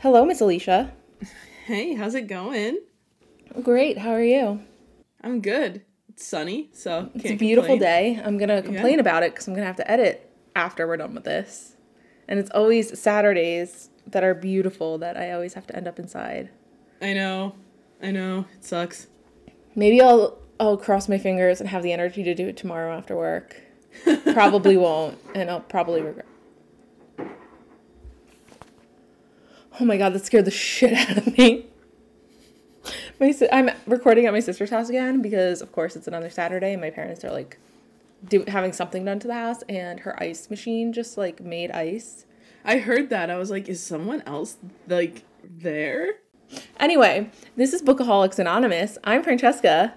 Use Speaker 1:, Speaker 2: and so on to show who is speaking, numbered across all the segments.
Speaker 1: Hello, Miss Alicia.
Speaker 2: Hey, how's it going?
Speaker 1: Great. How are you?
Speaker 2: I'm good. It's sunny, so
Speaker 1: It's a beautiful day. I'm gonna complain about it because I'm gonna have to edit after we're done with this. And it's always Saturdays that are beautiful that I always have to end up inside.
Speaker 2: I know. I know. It sucks.
Speaker 1: Maybe I'll I'll cross my fingers and have the energy to do it tomorrow after work. probably won't, and I'll probably regret. Oh my god, that scared the shit out of me. My si- I'm recording at my sister's house again because, of course, it's another Saturday, and my parents are like do, having something done to the house, and her ice machine just like made ice.
Speaker 2: I heard that. I was like, is someone else like there?
Speaker 1: Anyway, this is Bookaholics Anonymous. I'm Francesca.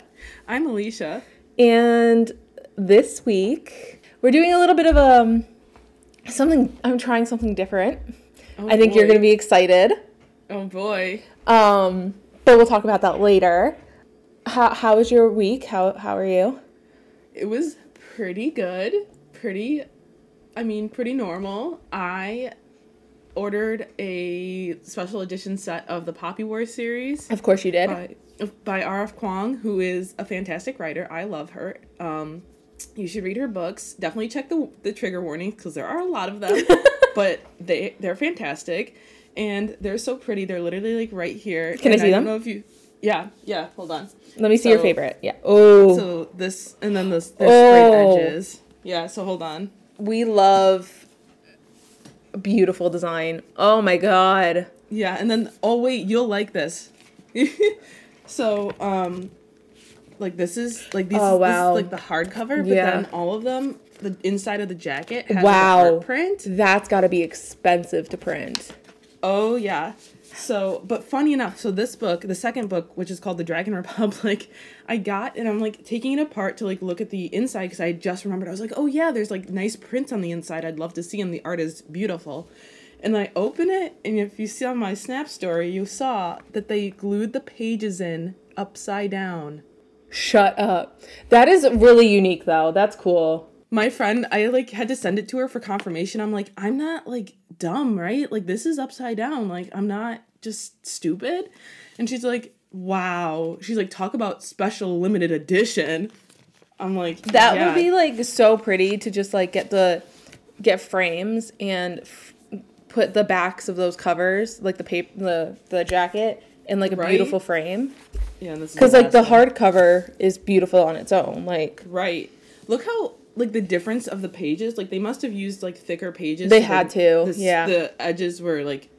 Speaker 2: I'm Alicia.
Speaker 1: And this week we're doing a little bit of um something I'm trying something different.
Speaker 2: Oh,
Speaker 1: I think you're going to be excited.
Speaker 2: Oh boy.
Speaker 1: Um but we'll talk about that later. How how was your week? How how are you?
Speaker 2: It was pretty good. Pretty I mean, pretty normal. I ordered a special edition set of the Poppy War series.
Speaker 1: Of course you did.
Speaker 2: by by R.F. Kuang, who is a fantastic writer. I love her. Um, you should read her books. Definitely check the the trigger warnings because there are a lot of them, but they they're fantastic, and they're so pretty. They're literally like right here.
Speaker 1: Can I see
Speaker 2: I
Speaker 1: them?
Speaker 2: don't know if you. Yeah, yeah. Hold on.
Speaker 1: Let me see your favorite. Yeah. Oh.
Speaker 2: So this and then this there's
Speaker 1: Oh.
Speaker 2: straight edges. Yeah. So hold on.
Speaker 1: we love beautiful design. Oh my god.
Speaker 2: Yeah, and then oh wait, you'll like this. so um, like this is like these
Speaker 1: Oh, wow.
Speaker 2: this is like the hardcover, but
Speaker 1: Yeah.
Speaker 2: then all of them, the inside of the jacket has
Speaker 1: Wow.
Speaker 2: print.
Speaker 1: That's got to be expensive to print.
Speaker 2: Oh yeah. So, but funny enough, so this book, the second book, which is called The Dragon Republic, I got and I'm like taking it apart to like look at the inside because I just remembered I was like, oh yeah, there's like nice prints on the inside. I'd love to see them. The art is beautiful. And I open it, and if you see on my Snap story, you saw that they glued the pages in upside down.
Speaker 1: Shut up. That is really unique though. That's cool.
Speaker 2: My friend, I like had to send it to her for confirmation. I'm like, I'm not like dumb, right? Like this is upside down. Like I'm not just stupid. And she's like, wow. She's like, talk about special limited edition. I'm like,
Speaker 1: That
Speaker 2: yeah.
Speaker 1: would be like so pretty to just like get the get frames and f- put the backs of those covers, like the paper, the the jacket, in like a
Speaker 2: Right?
Speaker 1: beautiful frame.
Speaker 2: yeah, and this is
Speaker 1: Because like the hardcover is beautiful on its own. Like
Speaker 2: right. Look how like the difference of the pages. Like they must have used like thicker pages.
Speaker 1: They
Speaker 2: so
Speaker 1: had
Speaker 2: the-
Speaker 1: to,
Speaker 2: the
Speaker 1: yeah.
Speaker 2: The edges were like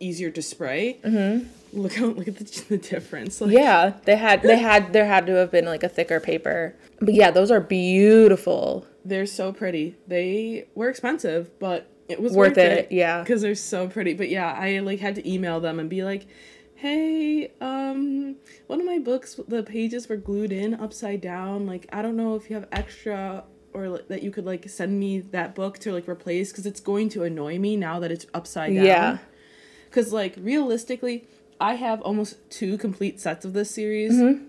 Speaker 2: easier to spray. Mm-hmm. Look how look at the, the difference. Like,
Speaker 1: yeah, they had they had there had to have been like a thicker paper. But yeah, those are beautiful.
Speaker 2: They're so pretty. They were expensive, but it was
Speaker 1: Worth
Speaker 2: worth,
Speaker 1: it,
Speaker 2: it.
Speaker 1: yeah.
Speaker 2: because they're so pretty. But yeah, I like had to email them and be like, "Hey, um, one of my books, the pages were glued in upside down. Like, I don't know if you have extra." Or that you could like send me that book to like replace because it's going to annoy me now that it's upside down.
Speaker 1: Yeah.
Speaker 2: Because like realistically, I have almost two complete sets of this series.
Speaker 1: Mm-hmm.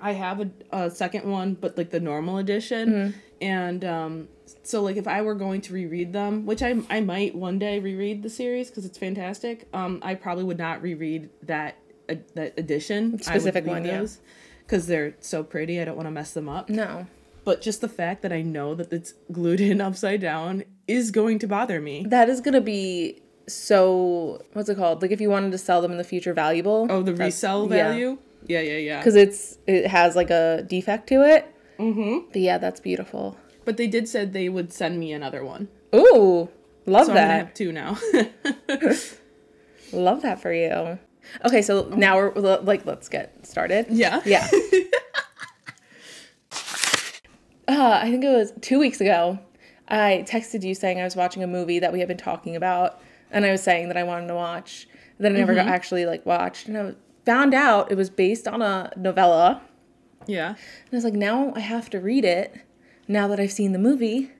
Speaker 2: I have a, a second one, but like the normal edition.
Speaker 1: Mm-hmm.
Speaker 2: And um, so like if I were going to reread them, which I I might one day reread the series because it's fantastic. Um, I probably would not reread that uh, that edition
Speaker 1: Specific one, yeah.
Speaker 2: Because they're so pretty, I don't want to mess them up.
Speaker 1: No.
Speaker 2: But just the fact that I know that it's glued in upside down is going to bother me.
Speaker 1: That is gonna be so what's it called? Like if you wanted to sell them in the future valuable.
Speaker 2: Oh, the resell
Speaker 1: yeah.
Speaker 2: value. Yeah, yeah, yeah.
Speaker 1: Because it's it has like a defect to it. Mm-hmm. But yeah, that's beautiful.
Speaker 2: But they did said they would send me another one.
Speaker 1: Ooh, love
Speaker 2: So
Speaker 1: that.
Speaker 2: have two now.
Speaker 1: Love that for you. Okay, so now we're like, let's get started.
Speaker 2: yeah.
Speaker 1: Yeah. uh, I think it was two weeks ago. I texted you saying I was watching a movie that we had been talking about, and I was saying that I wanted to watch. Then I never got actually like watched, and I found out it was based on a novella.
Speaker 2: Yeah.
Speaker 1: And I was like, now I have to read it. Now that I've seen the movie,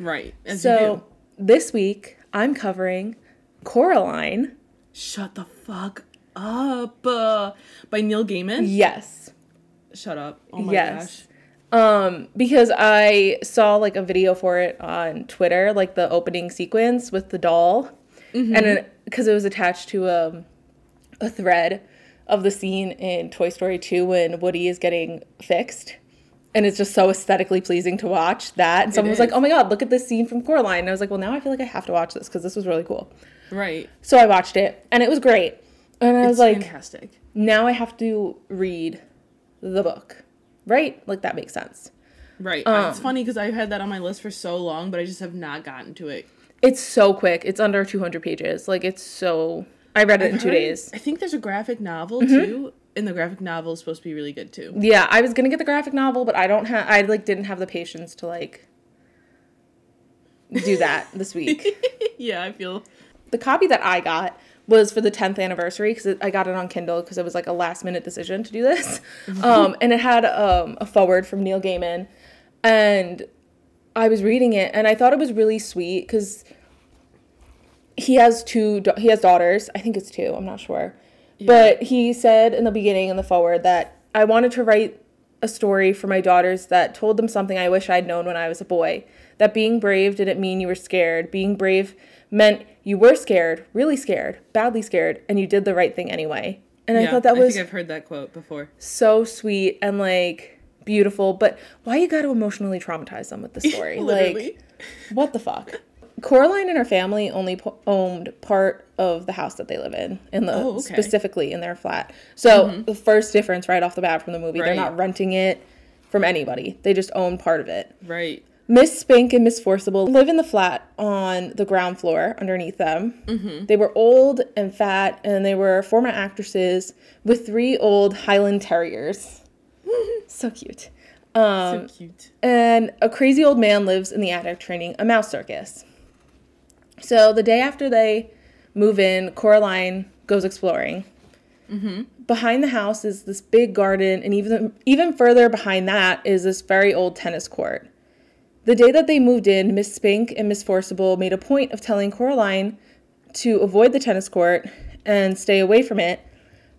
Speaker 2: Right.
Speaker 1: So this week I'm covering Coraline.
Speaker 2: Shut the fuck up. Uh, by Neil Gaiman.
Speaker 1: Yes.
Speaker 2: Shut up. Oh my
Speaker 1: yes. Um, because I saw like a video for it on Twitter, like the opening sequence with the doll. and because it was attached to um, a thread of the scene in Toy Story 2 when Woody is getting fixed. And it's just so aesthetically pleasing to watch that. And someone was like, oh my God, look at this scene from Coraline. And I was like, well, now I feel like I have to watch this because this was really cool.
Speaker 2: Right.
Speaker 1: So I watched it and it was great. And I was like,
Speaker 2: fantastic.
Speaker 1: now I have to read the book. Right? Like that makes sense.
Speaker 2: Right.
Speaker 1: Um,
Speaker 2: it's funny because I've had that on my list for so long, but I just have not gotten to it.
Speaker 1: It's so quick. It's under 200 pages. Like it's so. I read it in two
Speaker 2: Heard-
Speaker 1: days.
Speaker 2: I think there's a graphic novel
Speaker 1: Mm-hmm.
Speaker 2: too, and the graphic novel is supposed to be really good too.
Speaker 1: Yeah, I was gonna get the graphic novel, but I don't have. I like didn't have the patience to like do that this week.
Speaker 2: yeah, I feel.
Speaker 1: the copy that I got was for the 10th anniversary because I got it on Kindle because it was like a last minute decision to do this. Um, and it had um, a forward from Neil Gaiman. And I was reading it and I thought it was really sweet because he has two, he has daughters. I think it's two, I'm not sure. But he said in the beginning in the forward that I wanted to write a story for my daughters that told them something I wish I'd known when I was a boy. That being brave didn't mean you were scared. Being brave meant you were scared, really scared, badly scared, and you did the right thing anyway. And I thought that was.
Speaker 2: I think I've heard that quote before.
Speaker 1: so sweet and like beautiful. But why you got to emotionally traumatize them with the story? Like, what the fuck? Coraline and her family only po- owned part of the house that they live in, in the
Speaker 2: Oh, okay.
Speaker 1: specifically in their flat. So mm-hmm. the first difference right off the bat from the movie, they're not renting it from anybody. They just own part of it.
Speaker 2: Right.
Speaker 1: Miss Spink and Miss Forcible live in the flat on the ground floor underneath them. They were old and fat, and they were former actresses with three old Highland Terriers. so cute. Um,
Speaker 2: so cute.
Speaker 1: and a crazy old man lives in the attic training a mouse circus. So the day after they move in, Coraline goes exploring. Behind the house is this big garden, and even even further behind that is this very old tennis court. The day that they moved in, Miss Spink and Miss Forcible made a point of telling Coraline to avoid the tennis court and stay away from it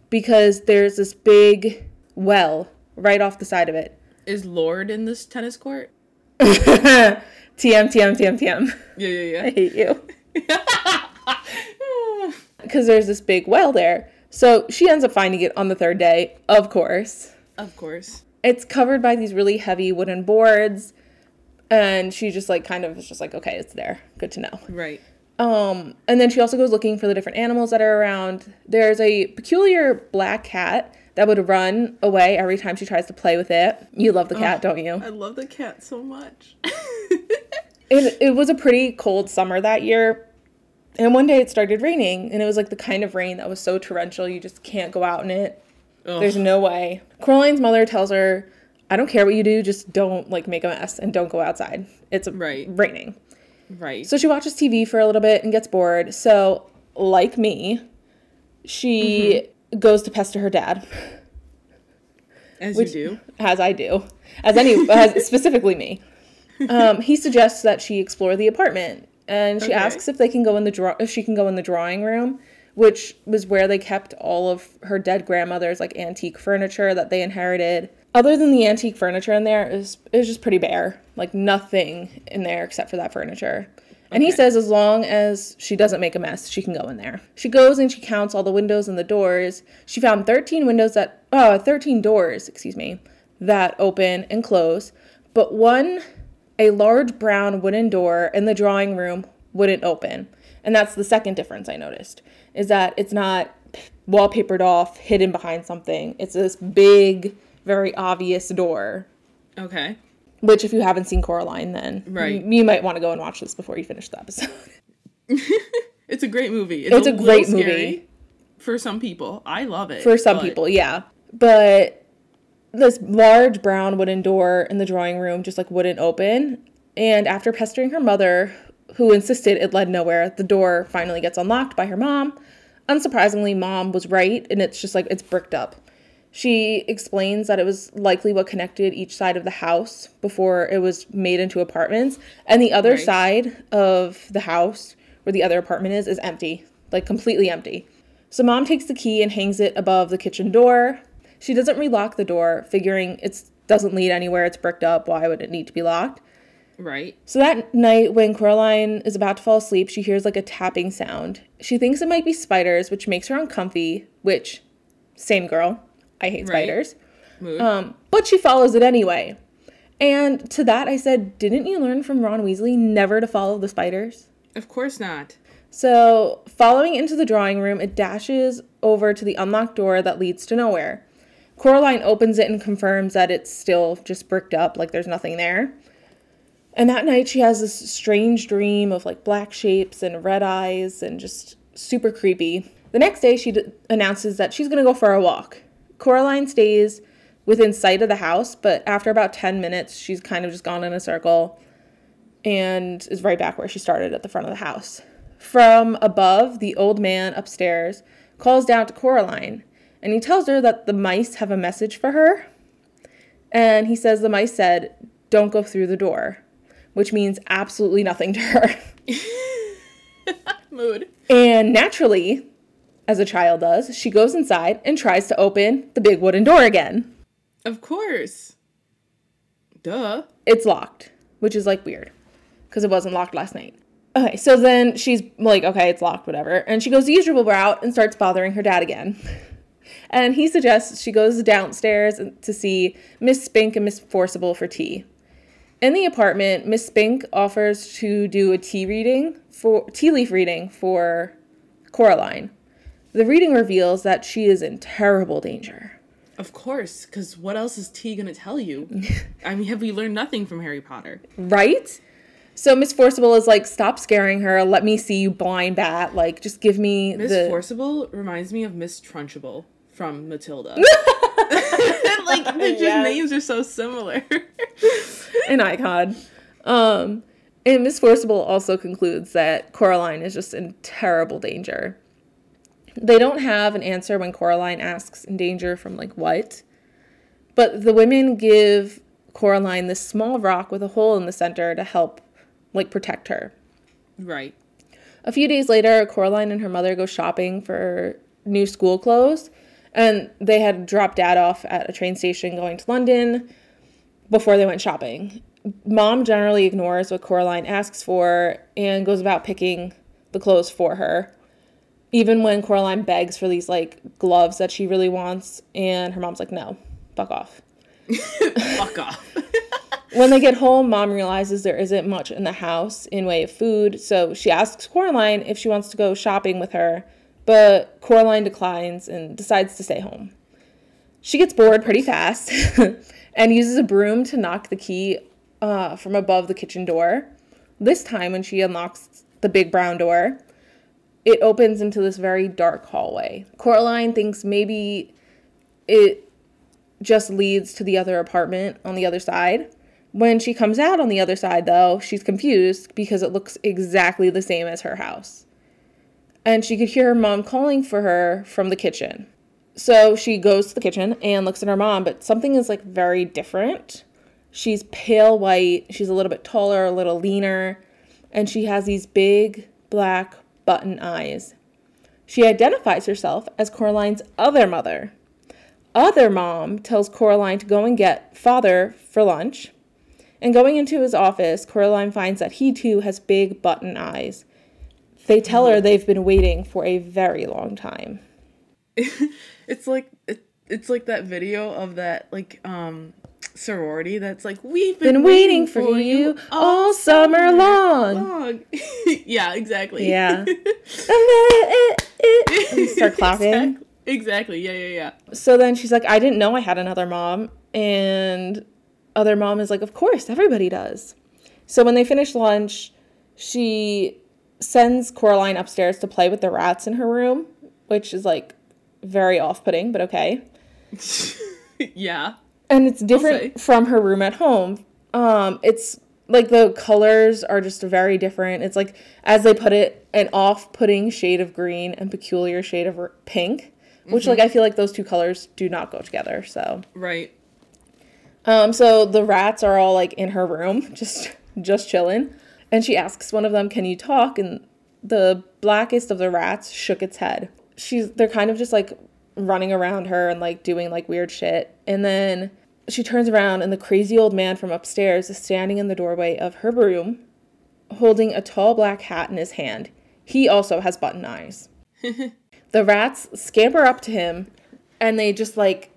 Speaker 1: because there's this big well right off the side of it.
Speaker 2: Is Lorde in this tennis court?
Speaker 1: TM, TM, TM, TM.
Speaker 2: Yeah, yeah, yeah.
Speaker 1: I hate you. Because there's this big well there. So she ends up finding it on the third day, of course.
Speaker 2: of course.
Speaker 1: It's covered by these really heavy wooden boards. And she just like kind of is just like, okay, it's there. Good to know.
Speaker 2: Right.
Speaker 1: Um, and then she also goes looking for the different animals that are around. There's a peculiar black cat that would run away every time she tries to play with it. You love the cat, don't you?
Speaker 2: I love the cat so much.
Speaker 1: it, it was a pretty cold summer that year and one day it started raining and it was like the kind of rain that was so torrential you just can't go out in it there's no way coraline's mother tells her i don't care what you do just don't like make a mess and don't go outside it's
Speaker 2: Right.
Speaker 1: raining
Speaker 2: right.
Speaker 1: so she watches tv for a little bit and gets bored so like me she goes to pester her dad
Speaker 2: As
Speaker 1: which-
Speaker 2: you do.
Speaker 1: as I do, as any, as specifically me. Um, he suggests that she explore the apartment, and she
Speaker 2: Okay.
Speaker 1: asks if they can go in the draw, if she can go in the drawing room, which was where they kept all of her dead grandmother's like antique furniture that they inherited. Other than the antique furniture in there, it was, it was just pretty bare, like nothing in there except for that furniture. And he says as long as she doesn't make a mess, she can go in there. She goes and she counts all the windows and the doors. She found 13 windows that, oh, 13 doors, excuse me, that open and close, but one, a large brown wooden door in the drawing room wouldn't open. And that's the second difference I noticed, is that it's not wallpapered off, hidden behind something. It's this big, very obvious door
Speaker 2: Okay.
Speaker 1: which, if you haven't seen Coraline, then
Speaker 2: Right.
Speaker 1: you, you might want to go and watch this before you finish the episode.
Speaker 2: It's a great movie.
Speaker 1: It's a
Speaker 2: little
Speaker 1: great movie.
Speaker 2: for some people. I love it.
Speaker 1: For some
Speaker 2: but-
Speaker 1: people, yeah. But this large brown wooden door in the drawing room just like wouldn't open. And after pestering her mother, who insisted it led nowhere, the door finally gets unlocked by her mom. Unsurprisingly, mom was right, and it's just like it's bricked up. She explains that it was likely what connected each side of the house before it was made into apartments. And the other
Speaker 2: Right.
Speaker 1: side of the house, where the other apartment is, is empty like completely empty. So mom takes the key and hangs it above the kitchen door. She doesn't relock the door, figuring it doesn't lead anywhere. It's bricked up. Why would it need to be locked?
Speaker 2: Right.
Speaker 1: So that night, when Coraline is about to fall asleep, she hears like a tapping sound. She thinks it might be spiders, which makes her uncomfy, which, same girl. I hate
Speaker 2: Right.
Speaker 1: spiders. Um, but she follows it anyway. And to that, I said, Didn't you learn from Ron Weasley never to follow the spiders?
Speaker 2: of course not.
Speaker 1: So, following into the drawing room, it dashes over to the unlocked door that leads to nowhere. Coraline opens it and confirms that it's still just bricked up, like there's nothing there. And that night, she has this strange dream of like black shapes and red eyes and just super creepy. The next day, she d- announces that she's gonna go for a walk. Coraline stays within sight of the house, but after about 10 minutes, she's kind of just gone in a circle and is right back where she started at the front of the house. From above, the old man upstairs calls down to Coraline and he tells her that the mice have a message for her. And he says the mice said, Don't go through the door, which means absolutely nothing to her.
Speaker 2: Mood.
Speaker 1: And naturally, as a child does, she goes inside and tries to open the big wooden door again.
Speaker 2: Of course. Duh.
Speaker 1: It's locked, which is like weird because it wasn't locked last night. Okay, so then she's like, okay, it's locked, whatever. And she goes the usual route and starts bothering her dad again. And he suggests she goes downstairs to see Miss Spink and Miss Forcible for tea. In the apartment, Miss Spink offers to do a tea reading for tea leaf reading for Coraline. The reading reveals that she is in terrible danger.
Speaker 2: Of course, because what else is tea gonna tell you? I mean, have we learned nothing from Harry Potter?
Speaker 1: Right? So Miss Forcible is like, stop scaring her. Let me see you blind bat. Like, just give me
Speaker 2: Miss
Speaker 1: the.
Speaker 2: Forcible reminds me of Miss Trunchbull from Matilda. like, the just
Speaker 1: Yes.
Speaker 2: names are so similar.
Speaker 1: an icon. Um, and Miss Forcible also concludes that Coraline is just in terrible danger. They don't have an answer when Coraline asks in danger from like what, but the women give Coraline this small rock with a hole in the center to help like protect her.
Speaker 2: right.
Speaker 1: A few days later, Coraline and her mother go shopping for new school clothes, and they had dropped dad off at a train station going to London before they went shopping. Mom generally ignores what Coraline asks for and goes about picking the clothes for her. Even when Coraline begs for these like gloves that she really wants, and her mom's like, no, fuck off.
Speaker 2: Fuck off.
Speaker 1: When they get home, mom realizes there isn't much in the house in way of food, so she asks Coraline if she wants to go shopping with her, but Coraline declines and decides to stay home. She gets bored pretty fast and uses a broom to knock the key uh, from above the kitchen door. This time, when she unlocks the big brown door, it opens into this very dark hallway. Coraline thinks maybe it just leads to the other apartment on the other side. When she comes out on the other side, though, she's confused because it looks exactly the same as her house. And she could hear her mom calling for her from the kitchen. So she goes to the kitchen and looks at her mom, but something is like very different. She's pale white, she's a little bit taller, a little leaner, and she has these big black button eyes. She identifies herself as Coraline's other mother. Other mom tells Coraline to go and get father for lunch. And going into his office, Coraline finds that he too has big button eyes. They tell her mm-hmm. they've been waiting for a very long time.
Speaker 2: it's like it, it's like that video of that like um sorority that's like we've been,
Speaker 1: Been waiting for you all summer long.
Speaker 2: long. yeah, exactly.
Speaker 1: Yeah. Start clapping.
Speaker 2: Exactly. exactly. Yeah, yeah, yeah.
Speaker 1: So then she's like, I didn't know I had another mom. And other mom is like, Of course, everybody does. So when they finish lunch, she sends Coraline upstairs to play with the rats in her room, which is like very off putting, but okay.
Speaker 2: yeah.
Speaker 1: And it's different from her room at home. Um, it's like the colors are just very different. It's like, as they put it, an off putting shade of green and peculiar shade of r- pink, which, like, I feel like those two colors do not go together. So.
Speaker 2: Right.
Speaker 1: Um, so the rats are all like in her room, just just chilling. And she asks one of them, "Can you talk?" And the blackest of the rats shook its head. She's they're kind of just like running around her and like doing like weird shit. And then she turns around and the crazy old man from upstairs is standing in the doorway of her room holding a tall black hat in his hand. He also has button eyes. the rats scamper up to him and they just like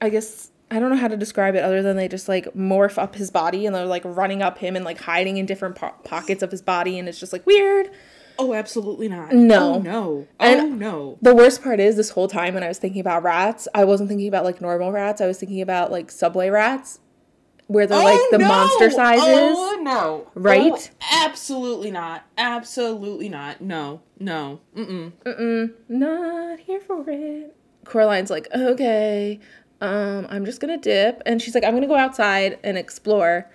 Speaker 1: I guess I don't know how to describe it other than they just like morph up his body and they're like running up him and like hiding in different po- pockets of his body and it's just like weird.
Speaker 2: Oh, absolutely not.
Speaker 1: No.
Speaker 2: Oh, no.
Speaker 1: And-
Speaker 2: oh, no.
Speaker 1: The worst part is this whole time when I was thinking about rats, I wasn't thinking about like normal rats. I was thinking about like subway rats where they're like
Speaker 2: Oh,
Speaker 1: the
Speaker 2: no.
Speaker 1: monster sizes.
Speaker 2: Oh, no.
Speaker 1: Right?
Speaker 2: Oh, absolutely not. Absolutely not. No. No. Mm-mm.
Speaker 1: Mm-mm, not here for it. Coraline's like, okay, um, I'm just gonna dip. And she's like, I'm gonna go outside and explore.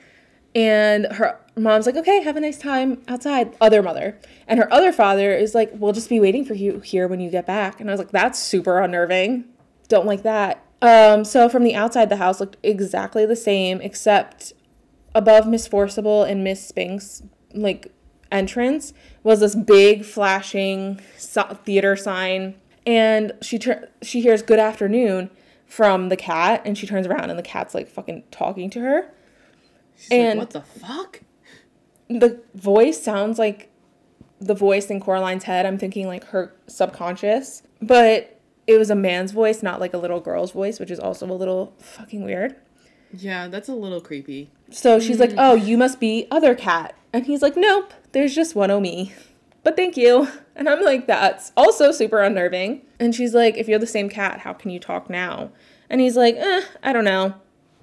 Speaker 1: And her mom's like, okay, have a nice time outside. Other mother. And her other father is like, we'll just be waiting for you here when you get back. And I was like, that's super unnerving. Don't like that. Um, so from the outside, the house looked exactly the same, except above Miss Forcible and Miss Spinks, like entrance, was this big flashing theater sign. And she tur- she hears "Good afternoon" from the cat, and she turns around, and the cat's like fucking talking to her.
Speaker 2: She's like,
Speaker 1: And-
Speaker 2: what the fuck?
Speaker 1: The voice sounds like the voice in Coraline's head. I'm thinking like her subconscious, but it was a man's voice, not like a little girl's voice, which is also a little fucking weird.
Speaker 2: Yeah, that's a little creepy.
Speaker 1: So she's like, "Oh, you must be other cat," and he's like, "Nope, there's just one o me." But thank you. And I'm like, that's also super unnerving. And she's like, if you're the same cat, how can you talk now? And he's like, eh, I don't know.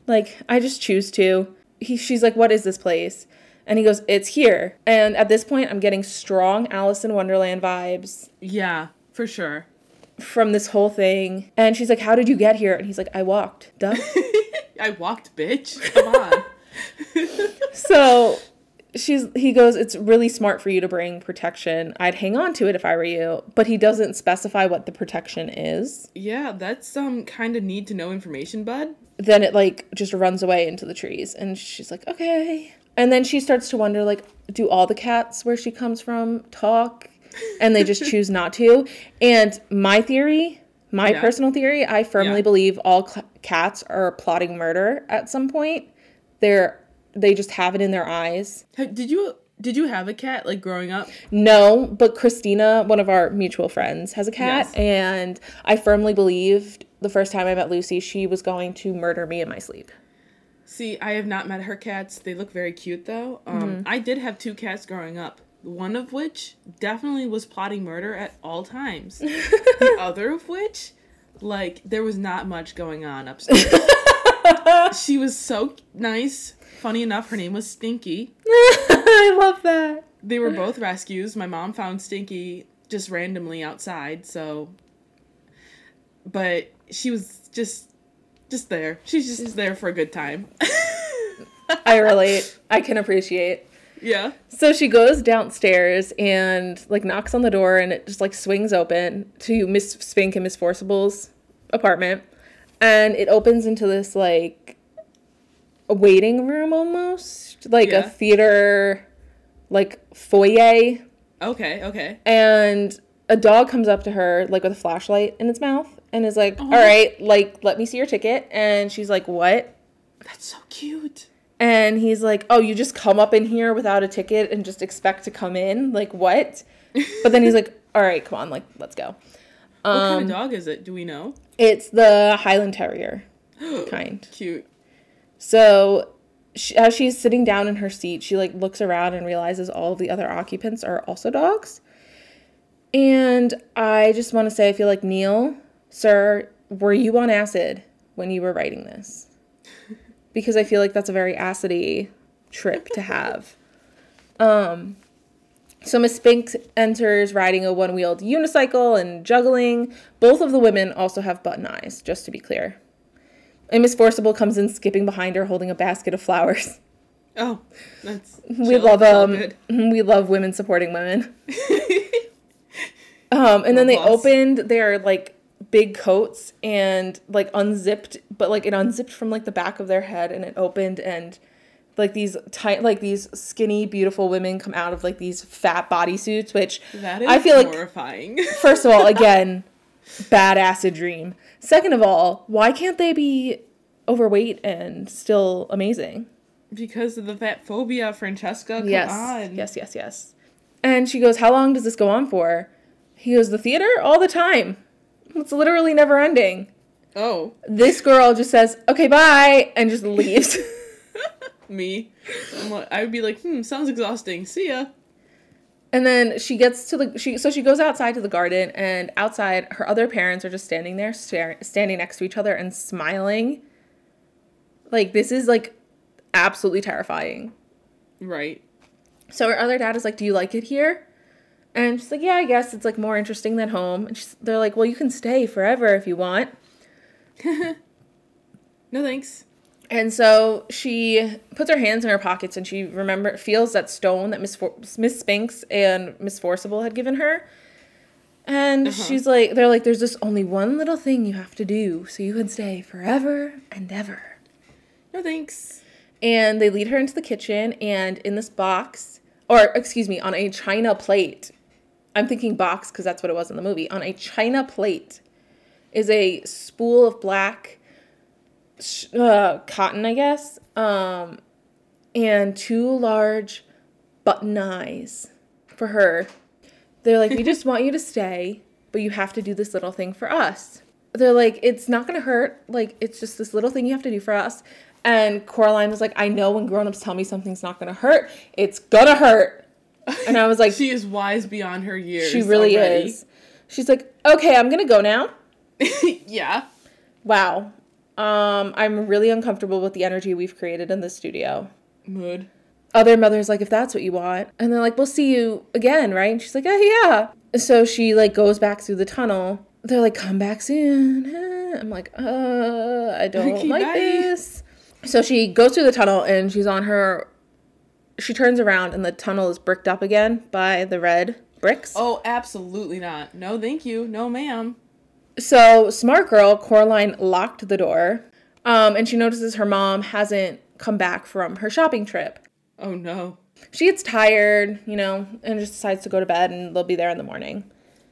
Speaker 1: Like, I just choose to. He, she's like, what is this place? And he goes, it's here. And at this point, I'm getting strong Alice in Wonderland vibes
Speaker 2: Yeah, for sure.
Speaker 1: from this whole thing. And she's like, how did you get here? And he's like, I walked. Duh.
Speaker 2: I walked, bitch. Come on.
Speaker 1: so she's he goes it's really smart for you to bring protection i'd hang on to it if i were you but he doesn't specify what the protection is
Speaker 2: yeah, that's some kind of need to know information, bud.
Speaker 1: Then it like just runs away into the trees and she's like okay. And then she starts to wonder like do all the cats where she comes from talk? And they just choose not to. And my theory my
Speaker 2: Yeah.
Speaker 1: personal theory i firmly
Speaker 2: Yeah.
Speaker 1: believe all cl- cats are plotting murder at some point. They're they just have it in their eyes.
Speaker 2: Did you did you have a cat like growing up?
Speaker 1: No, but Christina, one of our mutual friends, has a cat,
Speaker 2: Yes.
Speaker 1: and I firmly believed the first time I met Lucy, she was going to murder me in my sleep.
Speaker 2: See, I have not met her cats. They look very cute though. Um, I did have two cats growing up. One of which definitely was plotting murder at all times. the other of which, like, there was not much going on upstairs. she was so nice. Funny enough, her name was Stinky.
Speaker 1: I love that.
Speaker 2: They were both rescues. My mom found Stinky just randomly outside, so but she was just just there. She's just there for a good time.
Speaker 1: I relate. I can appreciate.
Speaker 2: yeah.
Speaker 1: So she goes downstairs and like knocks on the door, and it just like swings open to Miss Spink and Miss Forcible's apartment, and it opens into this like a waiting room almost, like
Speaker 2: Yeah.
Speaker 1: a theater, like foyer.
Speaker 2: Okay, okay.
Speaker 1: and a dog comes up to her like with a flashlight in its mouth and is like
Speaker 2: Oh.
Speaker 1: all right like let me see your ticket and she's like what
Speaker 2: That's so cute.
Speaker 1: and he's like oh you just come up in here without a ticket and just expect to come in like what but then he's like all right come on like let's go
Speaker 2: What
Speaker 1: Um,
Speaker 2: kind of dog is it? Do we know?
Speaker 1: it's the highland terrier kind
Speaker 2: Cute.
Speaker 1: So she, as she's sitting down in her seat, she like looks around and realizes all the other occupants are also dogs. And I just want to say I feel like Neil, sir, were you on acid when you were writing this? Because I feel like that's a very acidy trip to have. Um so Miss Spink enters riding a one-wheeled unicycle and juggling. Both of the women also have button eyes, just to be clear. And Miss Forcible comes in skipping behind her holding a basket of flowers.
Speaker 2: Oh, that's
Speaker 1: We
Speaker 2: chill.
Speaker 1: love um
Speaker 2: good.
Speaker 1: we love women supporting women. Um and then they
Speaker 2: us.
Speaker 1: opened their like big coats and like unzipped but like it unzipped from like the back of their head and it opened and like these tight like these skinny beautiful women come out of like these fat bodysuits which
Speaker 2: That is
Speaker 1: I feel like
Speaker 2: horrifying.
Speaker 1: First of all, again, bad acid dream. Second of all, why can't they be overweight and still amazing.
Speaker 2: Because of the fat phobia, Francesca. Come
Speaker 1: yes.
Speaker 2: on.
Speaker 1: Yes, yes, yes. And she goes, How long does this go on for? He goes, The theater? All the time. It's literally never ending.
Speaker 2: Oh,
Speaker 1: This girl just says, Okay, bye, and just leaves.
Speaker 2: me. I would be like, hmm, sounds exhausting. See ya.
Speaker 1: And then she gets to the she so she goes outside to the garden and outside her other parents are just standing there staring, standing next to each other and smiling. Like this is like absolutely terrifying.
Speaker 2: Right.
Speaker 1: So her other dad is like, "Do you like it here?" And she's like, "Yeah, I guess it's like more interesting than home." And she's, they're like, "Well, you can stay forever if you want."
Speaker 2: No thanks.
Speaker 1: And so she puts her hands in her pockets and she remember feels that stone that Miss For- Miss Spinks and Miss Forcible had given her. And uh-huh. she's like, they're like, there's just only one little thing you have to do so you can stay forever and ever.
Speaker 2: No thanks.
Speaker 1: And they lead her into the kitchen, and in this box, or excuse me, on a china plate, I'm thinking box because that's what it was in the movie. On a china plate is a spool of black uh, cotton, I guess, um, and two large button eyes for her. They're like, we just want you to stay, but you have to do this little thing for us. They're like, it's not gonna hurt. Like, it's just this little thing you have to do for us. And Coraline was like, I know when grown-ups tell me something's not gonna hurt, it's gonna hurt. And I was like,
Speaker 2: She is wise beyond her years.
Speaker 1: she really
Speaker 2: already.
Speaker 1: is. She's like, okay, I'm gonna go now.
Speaker 2: yeah.
Speaker 1: Wow. Um, I'm really uncomfortable with the energy we've created in the studio.
Speaker 2: Mood.
Speaker 1: Other mothers like, if that's what you want, and they're like, we'll see you again, right? And she's like, oh yeah. So she like goes back through the tunnel. They're like, come back soon. I'm like, uh, I don't
Speaker 2: Okay,
Speaker 1: like
Speaker 2: bye.
Speaker 1: this. So she goes through the tunnel and she's on her. She turns around and the tunnel is bricked up again by the red bricks.
Speaker 2: Oh, absolutely not. No, thank you. No, ma'am.
Speaker 1: So, smart girl, Coraline locked the door. Um, and she notices her mom hasn't come back from her shopping trip.
Speaker 2: Oh no.
Speaker 1: She gets tired, you know, and just decides to go to bed and they'll be there in the morning.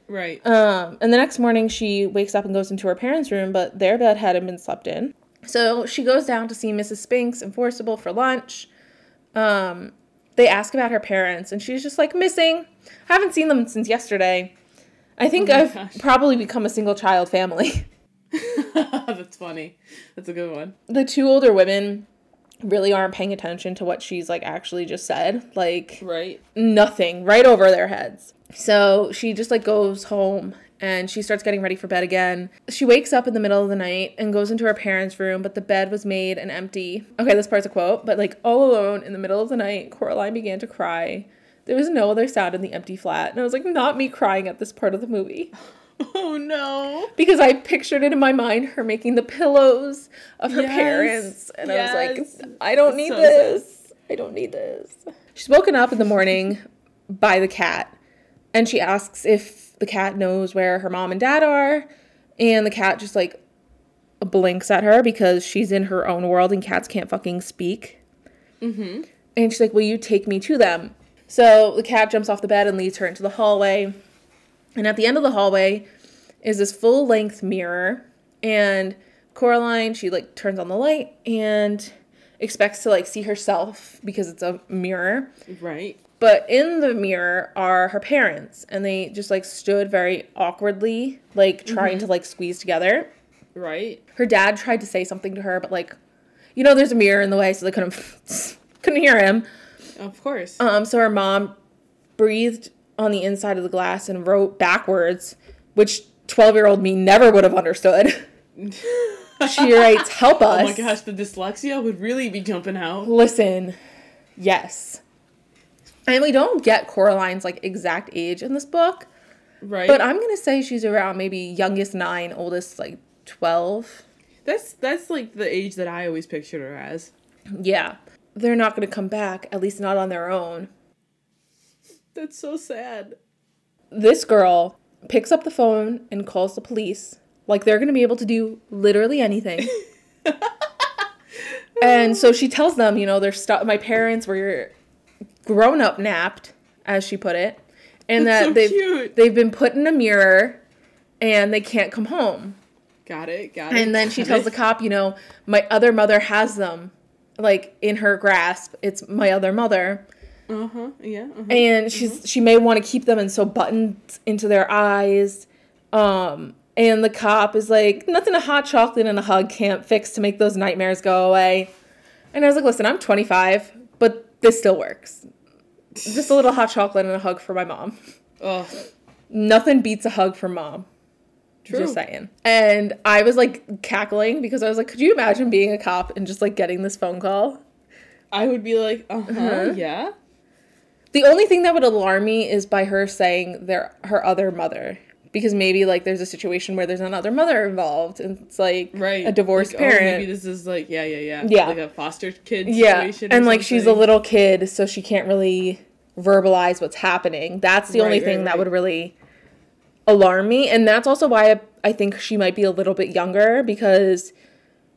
Speaker 2: Right.
Speaker 1: Um, and the next morning she wakes up and goes into her parents' room, but their bed hadn't been slept in. So she goes down to see Mrs. Spinks and Forcible for lunch. Um, they ask about her parents, and she's just like missing. I haven't seen them since yesterday. I think
Speaker 2: Oh
Speaker 1: I've
Speaker 2: gosh.
Speaker 1: probably become a single child family.
Speaker 2: That's funny. That's a good one.
Speaker 1: the two older women really aren't paying attention to what she's like actually just said. Like
Speaker 2: Right.
Speaker 1: nothing right over their heads. So she just like goes home and she starts getting ready for bed again. She wakes up in the middle of the night and goes into her parents' room, but the bed was made and empty. Okay, this part's a quote, but like all alone in the middle of the night, Coraline began to cry. There was no other sound in the empty flat. And I was like, not me crying at this part of the movie.
Speaker 2: Oh no.
Speaker 1: Because I pictured it in my mind, her making the pillows of her
Speaker 2: Yes,
Speaker 1: parents. And I was like, I don't need
Speaker 2: So
Speaker 1: this. I don't need this. She's woken up in the morning by the cat. And she asks if the cat knows where her mom and dad are. And the cat just like blinks at her because she's in her own world and cats can't fucking speak.
Speaker 2: Mm-hmm.
Speaker 1: And she's like, Will you take me to them? So the cat jumps off the bed and leads her into the hallway. And at the end of the hallway is this full length mirror. And Coraline, she like turns on the light and expects to like see herself because it's a mirror.
Speaker 2: Right.
Speaker 1: But in the mirror are her parents, and they just like stood very awkwardly, like trying mm-hmm. to like squeeze together.
Speaker 2: Right.
Speaker 1: Her dad tried to say something to her, but like, you know, there's a mirror in the way, so they couldn't couldn't hear him.
Speaker 2: Of course.
Speaker 1: Um, so her mom breathed on the inside of the glass and wrote backwards, which 12 year old me never would have understood. she writes, Help us.
Speaker 2: Oh my gosh, the dyslexia would really be jumping out.
Speaker 1: Listen, yes. And we don't get Coraline's like exact age in this book,
Speaker 2: Right.
Speaker 1: but I'm gonna say she's around maybe youngest nine, oldest like 12.
Speaker 2: that's that's like the age that I always pictured her as.
Speaker 1: Yeah. They're not gonna come back, at least not on their own.
Speaker 2: That's so sad.
Speaker 1: this girl picks up the phone and calls the police like they're going to be able to do literally anything and so she tells them you know they're stu- my parents were grown up napped as she put it and
Speaker 2: That's
Speaker 1: that
Speaker 2: so
Speaker 1: they've
Speaker 2: cute.
Speaker 1: they've been put in a mirror and they can't come home
Speaker 2: Got it. Got it.
Speaker 1: And then she tells the cop, you know, my other mother has them, like in her grasp. It's my other mother,
Speaker 2: Uh huh. Yeah. Uh-huh.
Speaker 1: and she's she may want to keep them and so buttoned into their eyes. Um, and the cop is like, nothing a hot chocolate and a hug can't fix to make those nightmares go away. And I was like, listen, I'm 25, but this still works. Just a little hot chocolate and a hug for my mom.
Speaker 2: Oh,
Speaker 1: Nothing beats a hug from mom.
Speaker 2: True.
Speaker 1: Just saying. And I was like cackling because I was like, could you imagine being a cop and just like getting this phone call?
Speaker 2: I would be like, uh huh.
Speaker 1: Uh-huh.
Speaker 2: Yeah.
Speaker 1: The only thing that would alarm me is by her saying their her other mother. Because maybe like there's a situation where there's another mother involved and it's like
Speaker 2: Right.
Speaker 1: a divorced
Speaker 2: Like, oh,
Speaker 1: parent.
Speaker 2: maybe this is like, yeah, yeah, yeah.
Speaker 1: Yeah.
Speaker 2: Like a foster kid
Speaker 1: yeah. And like she's a little kid, so she can't really verbalize what's happening. That's the only
Speaker 2: Right,
Speaker 1: thing
Speaker 2: right,
Speaker 1: that would really alarm me. And that's also why I, I think she might be a little bit younger because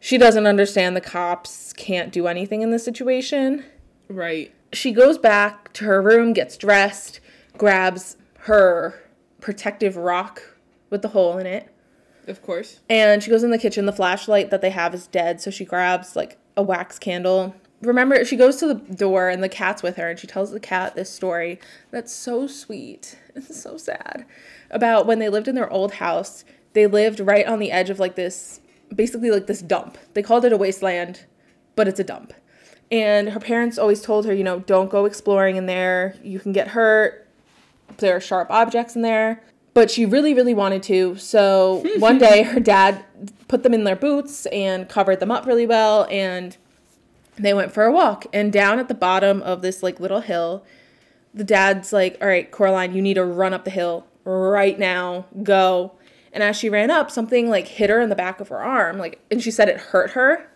Speaker 1: she doesn't understand the cops can't do anything in this situation.
Speaker 2: Right.
Speaker 1: She goes back to her room, gets dressed, grabs her protective rock with the hole in it,
Speaker 2: Of course.
Speaker 1: and she goes in the kitchen. The flashlight that they have is dead, so she grabs like a wax candle. Remember, she goes to the door and the cat's with her, and she tells the cat this story that's so sweet. It's so sad about when they lived in their old house. They lived right on the edge of like this, basically like this dump. They called it a wasteland, but it's a dump. And her parents always told her, you know, don't go exploring in there. You can get hurt. There are sharp objects in there. But she really, really wanted to. So one day her dad put them in their boots and covered them up really well. And they went for a walk. And down at the bottom of this like little hill, the dad's like, All right, Coraline, you need to run up the hill right now. Go. And as she ran up, something like hit her in the back of her arm. Like, and she said it hurt her.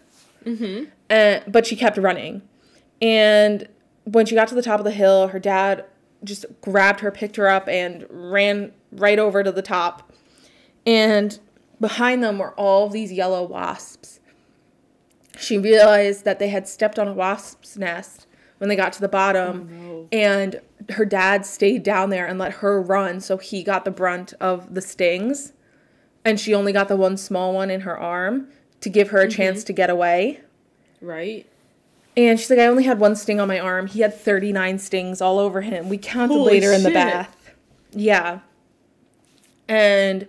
Speaker 1: Mm-hmm. And, but she kept running. And when she got to the top of the hill, her dad just grabbed her, picked her up, and ran right over to the top. And behind them were all these yellow wasps. She realized that they had stepped on a wasp's nest when they got to the bottom.
Speaker 2: Oh, no.
Speaker 1: And her dad stayed down there and let her run, so he got the brunt of the stings. And she only got the one small one in her arm to give her a mm-hmm. chance to get away.
Speaker 2: Right.
Speaker 1: And she's like, I only had one sting on my arm. He had 39 stings all over him. We counted
Speaker 2: Holy
Speaker 1: later in the bath. Yeah. And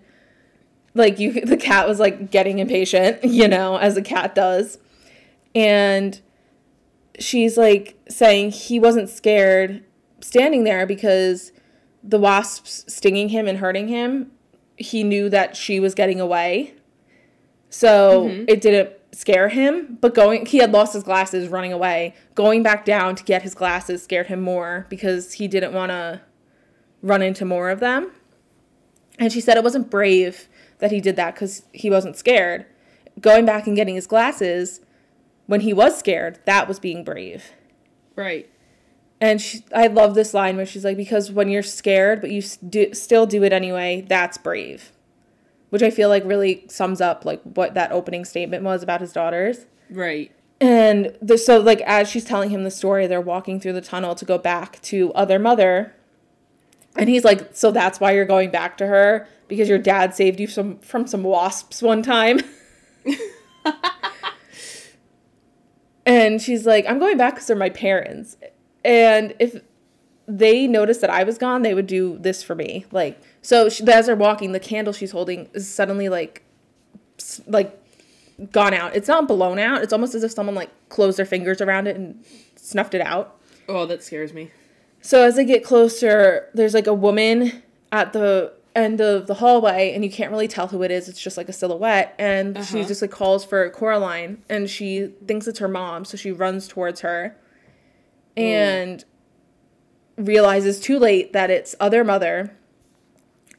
Speaker 1: like you the cat was like getting impatient, you know, as a cat does. And she's like saying he wasn't scared standing there because the wasps stinging him and hurting him, he knew that she was getting away. So mm-hmm. it didn't scare him, but going he had lost his glasses running away. Going back down to get his glasses scared him more because he didn't want to run into more of them. And she said it wasn't brave that he did that cuz he wasn't scared. Going back and getting his glasses when he was scared, that was being brave.
Speaker 2: Right.
Speaker 1: And she, I love this line where she's like, because when you're scared, but you do, still do it anyway, that's brave. Which I feel like really sums up like what that opening statement was about his daughters.
Speaker 2: Right.
Speaker 1: And the, so like as she's telling him the story, they're walking through the tunnel to go back to other mother. And he's like, so that's why you're going back to her because your dad saved you some from some wasps one time. and she's like, I'm going back because they're my parents. And if they noticed that I was gone, they would do this for me. Like, so she, as they're walking, the candle she's holding is suddenly like, like, gone out. It's not blown out. It's almost as if someone like closed their fingers around it and snuffed it out.
Speaker 2: Oh, that scares me.
Speaker 1: So as they get closer, there's like a woman at the end of the hallway, and you can't really tell who it is. It's just like a silhouette, and she
Speaker 2: Uh-huh.
Speaker 1: just like calls for Coraline, and she thinks it's her mom, so she runs towards her, and realizes too late that it's other mother,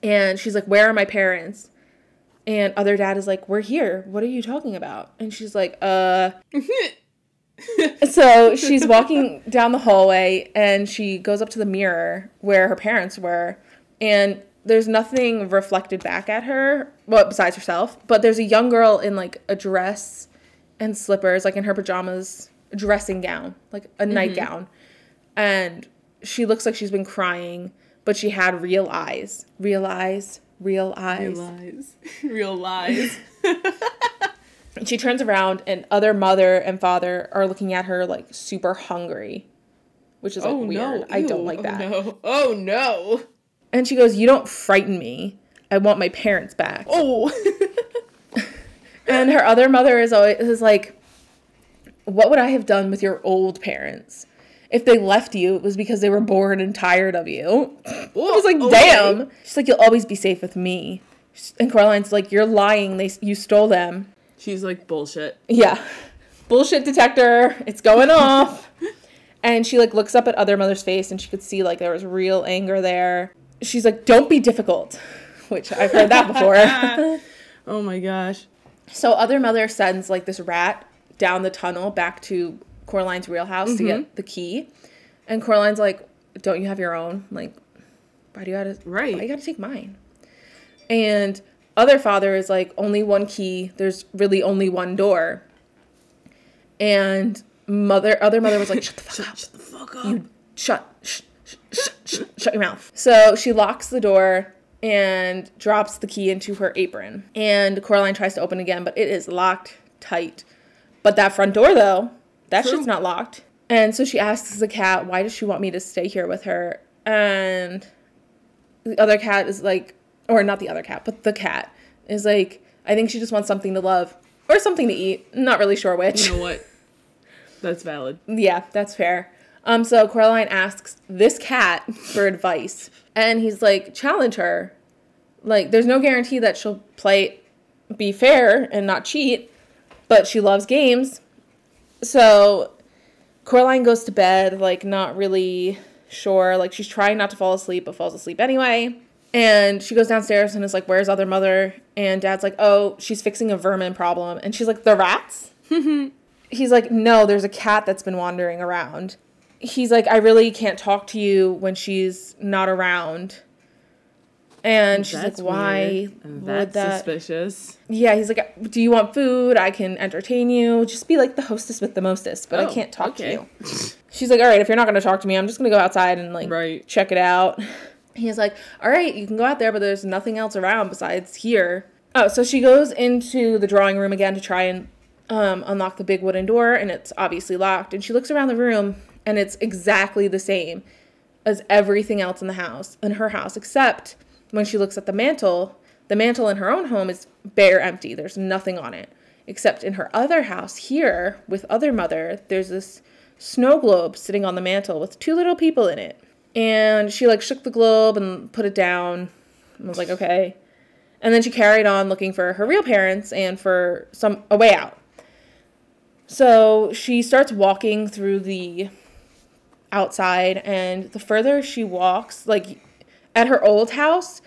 Speaker 1: and she's like, "Where are my parents?" And other dad is like, "We're here. What are you talking about?" And she's like, "Uh." so she's walking down the hallway and she goes up to the mirror where her parents were and there's nothing reflected back at her well besides herself but there's a young girl in like a dress and slippers like in her pajamas dressing gown like a mm-hmm. nightgown and she looks like she's been crying but she had real eyes real eyes real eyes.
Speaker 2: Real eyes. Real lies.
Speaker 1: She turns around and other mother and father are looking at her like super hungry, which is like
Speaker 2: oh
Speaker 1: weird.
Speaker 2: no.
Speaker 1: I don't like
Speaker 2: Oh,
Speaker 1: that.
Speaker 2: no. Oh no.
Speaker 1: And she goes, "You don't frighten me. I want my parents back."
Speaker 2: Oh.
Speaker 1: And her other mother is always is like, "What would I have done with your old parents? If they left you, it was because they were bored and tired of you." I was like, "Damn." She's like, "You'll always be safe with me." And Coraline's like, "You're lying. They you stole them."
Speaker 2: She's like bullshit.
Speaker 1: Yeah. Bullshit detector. It's going off. and she like looks up at other mother's face and she could see like there was real anger there. She's like, "Don't be difficult," which I've heard that before.
Speaker 2: Oh my gosh.
Speaker 1: so other mother sends like this rat down the tunnel back to Coraline's real house to get mm-hmm. the key. And Coraline's like, "Don't you have your own? Like, why do you gotta
Speaker 2: Right.
Speaker 1: Why you gotta take mine?" And other father is like, "Only one key. There's really only one door." And mother, other mother was like, "Shut the fuck up!
Speaker 2: Shut the fuck up.
Speaker 1: Shut, sh- sh- sh- sh- shut your mouth." So she locks the door and drops the key into her apron. And Coraline tries to open again, but it is locked tight. But that front door, though, that
Speaker 2: True.
Speaker 1: shit's not locked. And so she asks the cat, "Why does she want me to stay here with her?" And the other cat is like, or not the other cat, but the cat is like, I think she just wants something to love or something to eat. Not really sure which.
Speaker 2: You know what? That's valid.
Speaker 1: Yeah, that's fair. Um, so Coraline asks this cat for advice, and he's like, challenge her. Like, there's no guarantee that she'll play, be fair and not cheat, but she loves games. So Coraline goes to bed, like, not really sure. Like, she's trying not to fall asleep, but falls asleep anyway. And she goes downstairs and is like, Where's other mother? And dad's like, Oh, she's fixing a vermin problem. And she's like, The rats? he's like, No, there's a cat that's been wandering around. He's like, I really can't talk to you when she's not around. And she's
Speaker 2: That's
Speaker 1: like, Why would
Speaker 2: that's
Speaker 1: that?
Speaker 2: suspicious.
Speaker 1: Yeah, he's like, Do you want food? I can entertain you. Just be like the hostess with the mostest, but I
Speaker 2: Oh,
Speaker 1: can't talk
Speaker 2: okay.
Speaker 1: to you. She's like, All right, if you're not going to talk to me, I'm just going to go outside and like
Speaker 2: Right.
Speaker 1: check it out. He's like, All right, you can go out there, but there's nothing else around besides here. Oh, so she goes into the drawing room again to try and um, unlock the big wooden door, and it's obviously locked. And she looks around the room, and it's exactly the same as everything else in the house, in her house, except when she looks at the mantle, the mantle in her own home is bare empty. There's nothing on it. Except in her other house here with other mother, there's this snow globe sitting on the mantle with two little people in it. And she like shook the globe and put it down. and was like, okay. And then she carried on looking for her real parents and for some a way out. So she starts walking through the outside and the further she walks like at her old house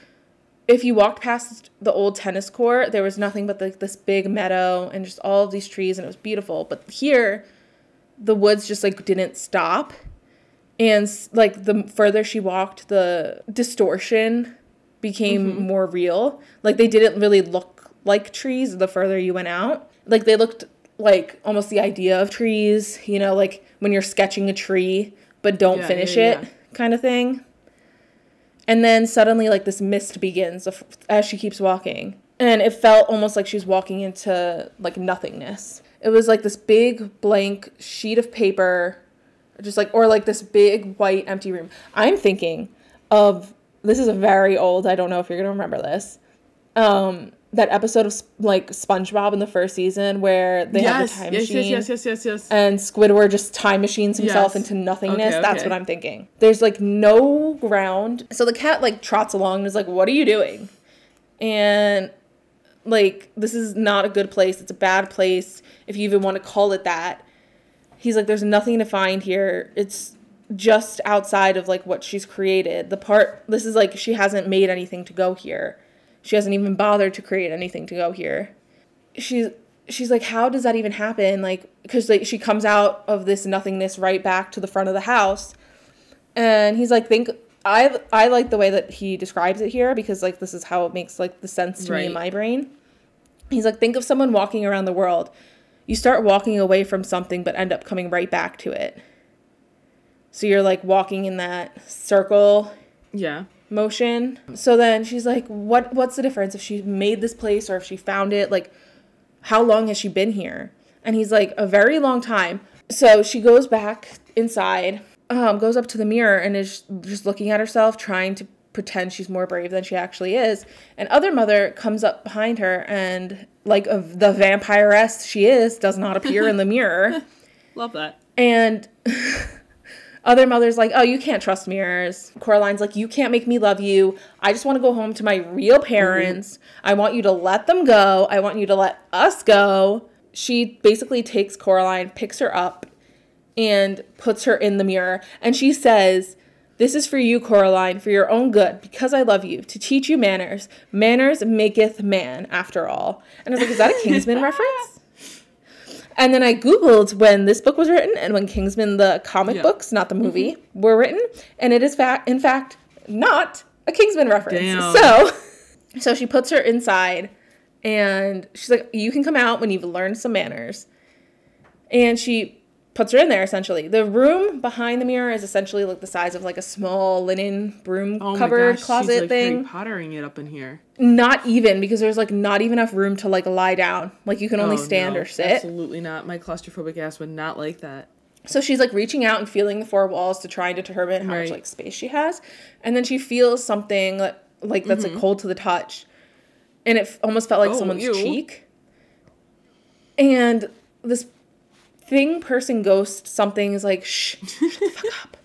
Speaker 1: if you walked past the old tennis court there was nothing but like this big meadow and just all of these trees and it was beautiful. But here the woods just like didn't stop. And like the further she walked the distortion became mm-hmm. more real. Like they didn't really look like trees the further you went out. Like they looked like almost the idea of trees you know like when you're sketching a tree but don't
Speaker 2: Yeah,
Speaker 1: finish
Speaker 2: yeah,
Speaker 1: it kind of thing. And then suddenly like this mist begins as she keeps walking. And it felt almost like she was walking into like nothingness. It was like this big blank sheet of paper just like or like this big white empty room. I'm thinking of this is a very old i don't know if you're gonna remember this um that episode of like spongebob in the first season where they have the time
Speaker 2: yes,
Speaker 1: machine
Speaker 2: yes, yes, yes, yes, yes.
Speaker 1: and Squidward just time machines himself
Speaker 2: Yes.
Speaker 1: into nothingness.
Speaker 2: Okay,
Speaker 1: That's
Speaker 2: okay.
Speaker 1: what I'm thinking. There's like no ground. So the cat like trots along and is like, What are you doing? And like, this is not a good place. It's a bad place, if you even want to call it that. He's like, There's nothing to find here. It's just outside of like what she's created. The part, this is like, she hasn't made anything to go here. She hasn't even bothered to create anything to go here. She's she's like how does that even happen? Like because like she comes out of this nothingness right back to the front of the house. And he's like think i i like the way that he describes it here because like this is how it makes like the sense to me in my brain. He's like think of someone walking around the world. You start walking away from something but end up coming right back to it. So you're like walking in that circle.
Speaker 2: Yeah.
Speaker 1: Motion. So then she's like, "What? What's the difference if she made this place or if she found it? Like, how long has she been here?" And he's like, "A very long time." So she goes back inside, um, goes up to the mirror and is just looking at herself, trying to pretend she's more brave than she actually is. And other mother comes up behind her and, like a, the vampiress she is, does not appear in the mirror.
Speaker 2: Love that.
Speaker 1: And other mother's like, oh, you can't trust mirrors. Coraline's like, you can't make me love you. I just want to go home to my real parents. I want you to let them go. I want you to let us go. She basically takes Coraline, picks her up, and puts her in the mirror. And she says, This is for you, Coraline, for your own good, because I love you, to teach you manners. Manners maketh man, after all. And I was like, Is that a Kingsman reference? And then I Googled when this book was written and when Kingsman, the comic
Speaker 2: Yeah.
Speaker 1: books, not the mm-hmm. movie, were written. And it is, fa- in fact, not a Kingsman reference.
Speaker 2: Damn.
Speaker 1: So, so she puts her inside and she's like, You can come out when you've learned some manners. And she puts her in there essentially. The room behind the mirror is essentially like the size of like a small linen broom
Speaker 2: Oh
Speaker 1: covered
Speaker 2: my gosh,
Speaker 1: closet
Speaker 2: she's like
Speaker 1: thing.
Speaker 2: Harry Pottering it up in here.
Speaker 1: Not even because there's like not even enough room to like lie down. Like you can only
Speaker 2: Oh,
Speaker 1: stand
Speaker 2: no,
Speaker 1: or sit.
Speaker 2: Absolutely not. My claustrophobic ass would not like that.
Speaker 1: So she's like reaching out and feeling the four walls to try and determine how much like space she has, and then she feels something like, like that's like cold to the touch, and it f- almost felt like
Speaker 2: Mm-hmm. Oh,
Speaker 1: someone's
Speaker 2: ew.
Speaker 1: cheek. And this thing, person, ghost, something is like, shh, shut the fuck up.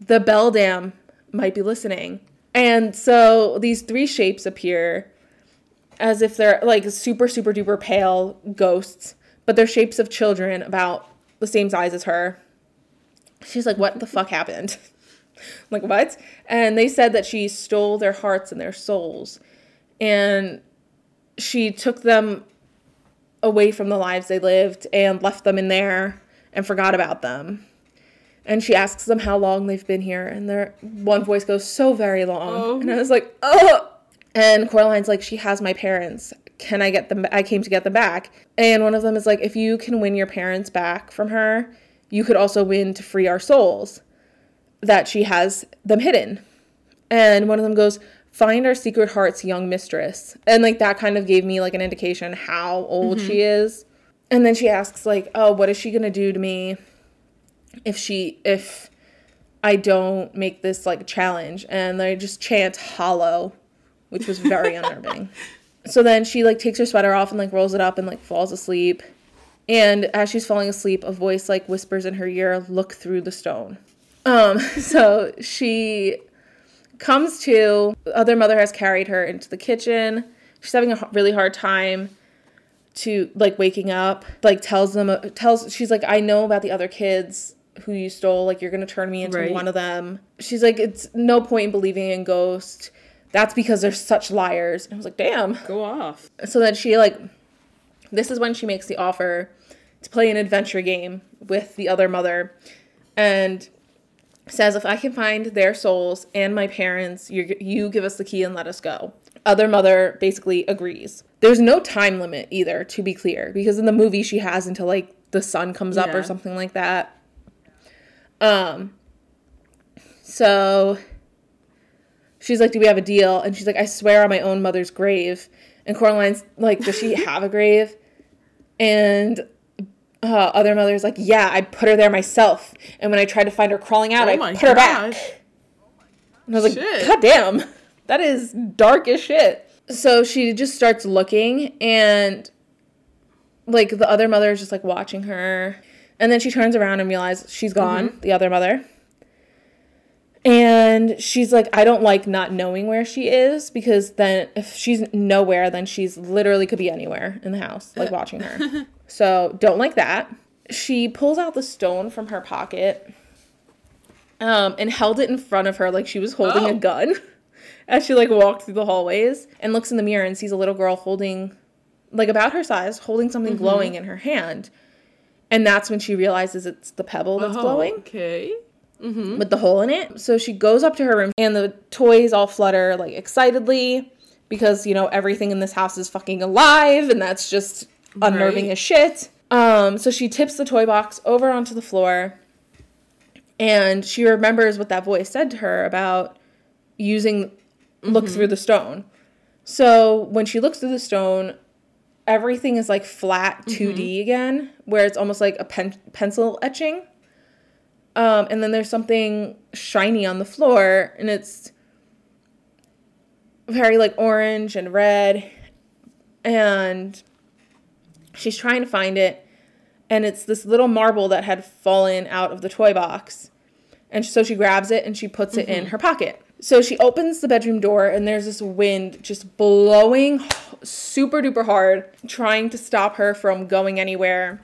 Speaker 1: The beldam might be listening, and so these three shapes appear, as if they're like super super duper pale ghosts, but they're shapes of children about the same size as her. She's like, What the fuck happened? Like, what? And they said that she stole their hearts and their souls. And she took them away from the lives they lived and left them in there and forgot about them. And she asks them how long they've been here, and their one voice goes, So very long.
Speaker 2: Oh.
Speaker 1: And I was like, Oh and Coraline's like, she has my parents. Can I get them? I came to get them back. And one of them is like, if you can win your parents back from her, you could also win to free our souls. That she has them hidden. And one of them goes, find our secret heart's young mistress. And like that kind of gave me like an indication how old she is. And then she asks like, oh, what is she gonna do to me if she if I don't make this like challenge? And they just chant hollow which was very unnerving. So then she like takes her sweater off and like rolls it up and like falls asleep. And as she's falling asleep, a voice like whispers in her ear, "Look through the stone." Um, so she comes to. The other mother has carried her into the kitchen. She's having a really hard time to like waking up. Like tells them uh, tells she's like, "I know about the other kids." Who you stole? Like you're gonna turn me into
Speaker 2: Right.
Speaker 1: one of them. She's like, it's no point in believing in ghosts. That's because they're such liars. And I was like, damn.
Speaker 2: Go off.
Speaker 1: So then she like this is when she makes the offer to play an adventure game with the other mother and says if I can find their souls and my parents, you you give us the key and let us go. Other mother basically agrees. There's no time limit either, to be clear, because in the movie she has until like the sun comes up or something like that. Um so she's like, Do we have a deal? And she's like, I swear on my own mother's grave. And Coraline's like, Does she have a grave? And uh, other mother's like, Yeah, I put her there myself. And when I tried to find her crawling out,
Speaker 2: Oh
Speaker 1: I put her back. And I was like,
Speaker 2: Shit.
Speaker 1: God damn, that is dark as shit. So she just starts looking, and like the other mother is just like watching her. And then she turns around and realizes she's gone,
Speaker 2: Mm-hmm.
Speaker 1: the other mother. And she's like, I don't like not knowing where she is because then if she's nowhere, then she's literally could be anywhere in the house, like watching her. So don't like that. She pulls out the stone from her pocket um, and held it in front of her like she was holding a
Speaker 2: Oh.
Speaker 1: gun as she like walked through the hallways and looks in the mirror and sees a little girl holding like about her size holding something
Speaker 2: Mm-hmm.
Speaker 1: glowing in her hand and that's when she realizes it's the pebble that's
Speaker 2: Oh,
Speaker 1: glowing
Speaker 2: Okay.
Speaker 1: with the hole in it so she goes up to her room and the toys all flutter like excitedly because you know everything in this house is fucking alive and that's just unnerving
Speaker 2: Right.
Speaker 1: as shit um so she tips the toy box over onto the floor and she remembers what that voice said to her about using look through the stone. So when she looks through the stone, everything is like flat 2D again, where it's almost like a pen- pencil etching. Um, and then there's something shiny on the floor, and it's very like orange and red. And she's trying to find it, and it's this little marble that had fallen out of the toy box. And so she grabs it and she puts it in mm-hmm. her pocket. So she opens the bedroom door, and there's this wind just blowing super duper hard, trying to stop her from going anywhere.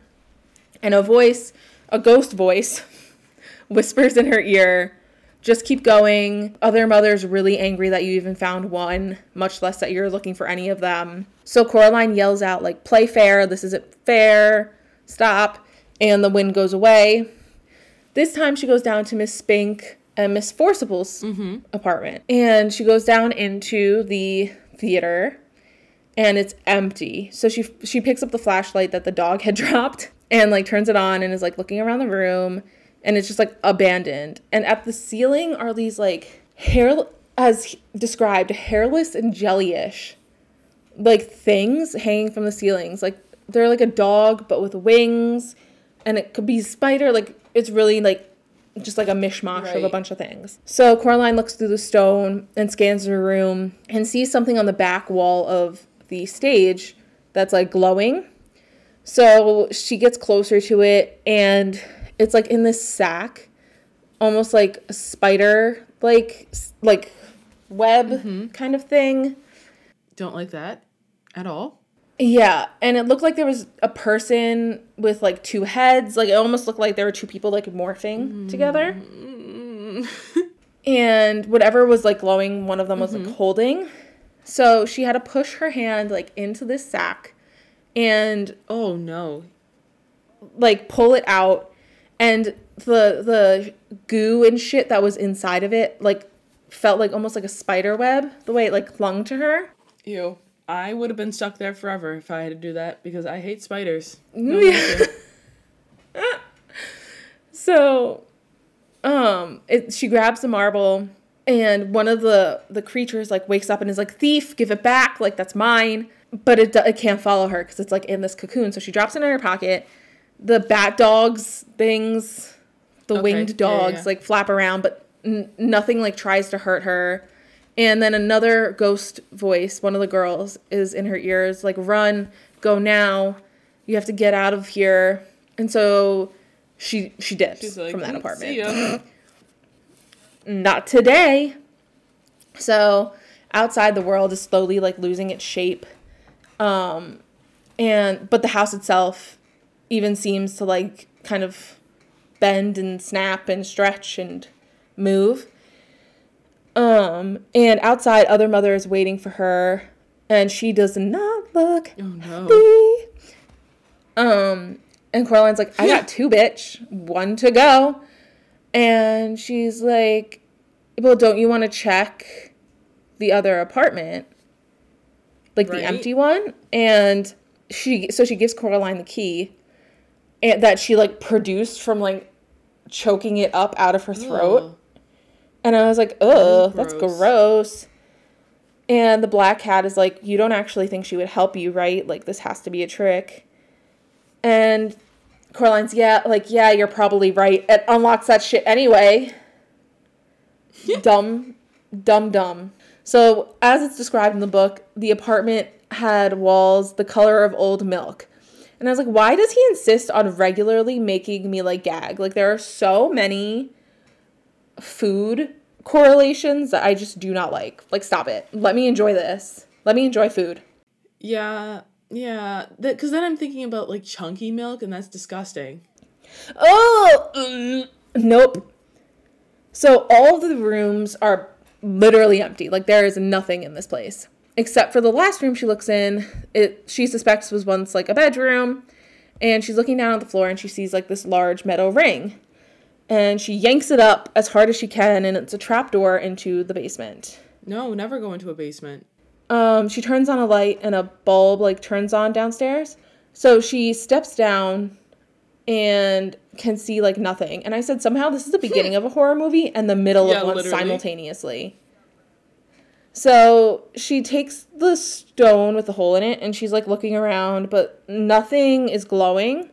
Speaker 1: And a voice, a ghost voice, whispers in her ear, just keep going. Other mothers really angry that you even found one, much less that you're looking for any of them. So Coraline yells out, like, play fair, this isn't fair, stop. And the wind goes away. This time she goes down to Miss Spink and Miss Forcible's mm-hmm. apartment. And she goes down into the theater and it's empty. So she she picks up the flashlight that the dog had dropped and like turns it on and is like looking around the room and it's just like abandoned. And at the ceiling are these like hair as described hairless and jellyish like things hanging from the ceilings. Like they're like a dog but with wings and it could be spider like it's really like just like a mishmash of a bunch of things. So Coraline looks through the stone and scans the room and sees something on the back wall of the stage that's like glowing. So she gets closer to it and it's like in this sack, almost like a spider like like web mm-hmm. kind of thing.
Speaker 2: Don't like that at all.
Speaker 1: Yeah, and it looked like there was a person with like two heads. Like it almost looked like there were two people like morphing mm. together. and whatever was like glowing, one of them was like mm-hmm. holding. So she had to push her hand like into this sack and
Speaker 2: Oh no.
Speaker 1: like pull it out and the the goo and shit that was inside of it like felt like almost like a spider web the way it like clung to her.
Speaker 2: Ew. I would have been stuck there forever if I had to do that because I hate spiders.
Speaker 1: Yeah. So, um, it, she grabs the marble, and one of the the creatures like wakes up and is like, "Thief, give it back! Like that's mine." But it it can't follow her because it's like in this cocoon. So she drops it in her pocket. The bat dogs things, the
Speaker 2: Okay,
Speaker 1: winged
Speaker 2: yeah, yeah,
Speaker 1: dogs
Speaker 2: yeah.
Speaker 1: like flap around, but n- nothing like tries to hurt her. And then another ghost voice, one of the girls, is in her ears, like, run, go now. You have to get out of here. And so she she dips
Speaker 2: like,
Speaker 1: from that
Speaker 2: "Mm,
Speaker 1: apartment. Not today. So outside the world is slowly like losing its shape. Um and but the house itself even seems to like kind of bend and snap and stretch and move. Um and outside other mother is waiting for her and she does not look
Speaker 2: Oh no.
Speaker 1: happy. Um, and Coraline's like, I got two, bitch, one to go. And she's like, Well, don't you want to check the other apartment? Like the empty one? And she, so she gives Coraline the key and that she like produced from like choking it up out of her throat.
Speaker 2: Ugh.
Speaker 1: And I was like, ugh, that's
Speaker 2: gross.
Speaker 1: gross. And the black cat is like, you don't actually think she would help you, right? Like, this has to be a trick. And Coraline's, yeah, like, yeah, you're probably right. It unlocks that shit anyway. dumb, dumb, dumb. So, as it's described in the book, the apartment had walls the color of old milk. And I was like, why does he insist on regularly making me like gag? Like, there are so many food correlations that I just do not like. Like, stop it. Let me enjoy this. Let me enjoy food.
Speaker 2: Yeah, yeah. Because then I'm thinking about like chunky milk, and that's disgusting.
Speaker 1: Oh, mm, nope. So all the rooms are literally empty. Like there is nothing in this place except for the last room she looks in. It she suspects was once like a bedroom, and she's looking down at the floor and she sees like this large metal ring, and she yanks it up as hard as she can, and it's a trapdoor into the basement.
Speaker 2: No, never go into a basement.
Speaker 1: Um, she turns on a light and a bulb like turns on downstairs. So she steps down and can see like nothing. And I said somehow this is the beginning of a horror movie and the middle
Speaker 2: Yeah,
Speaker 1: of one
Speaker 2: literally.
Speaker 1: simultaneously. So she takes the stone with the hole in it and she's like looking around, but nothing is glowing.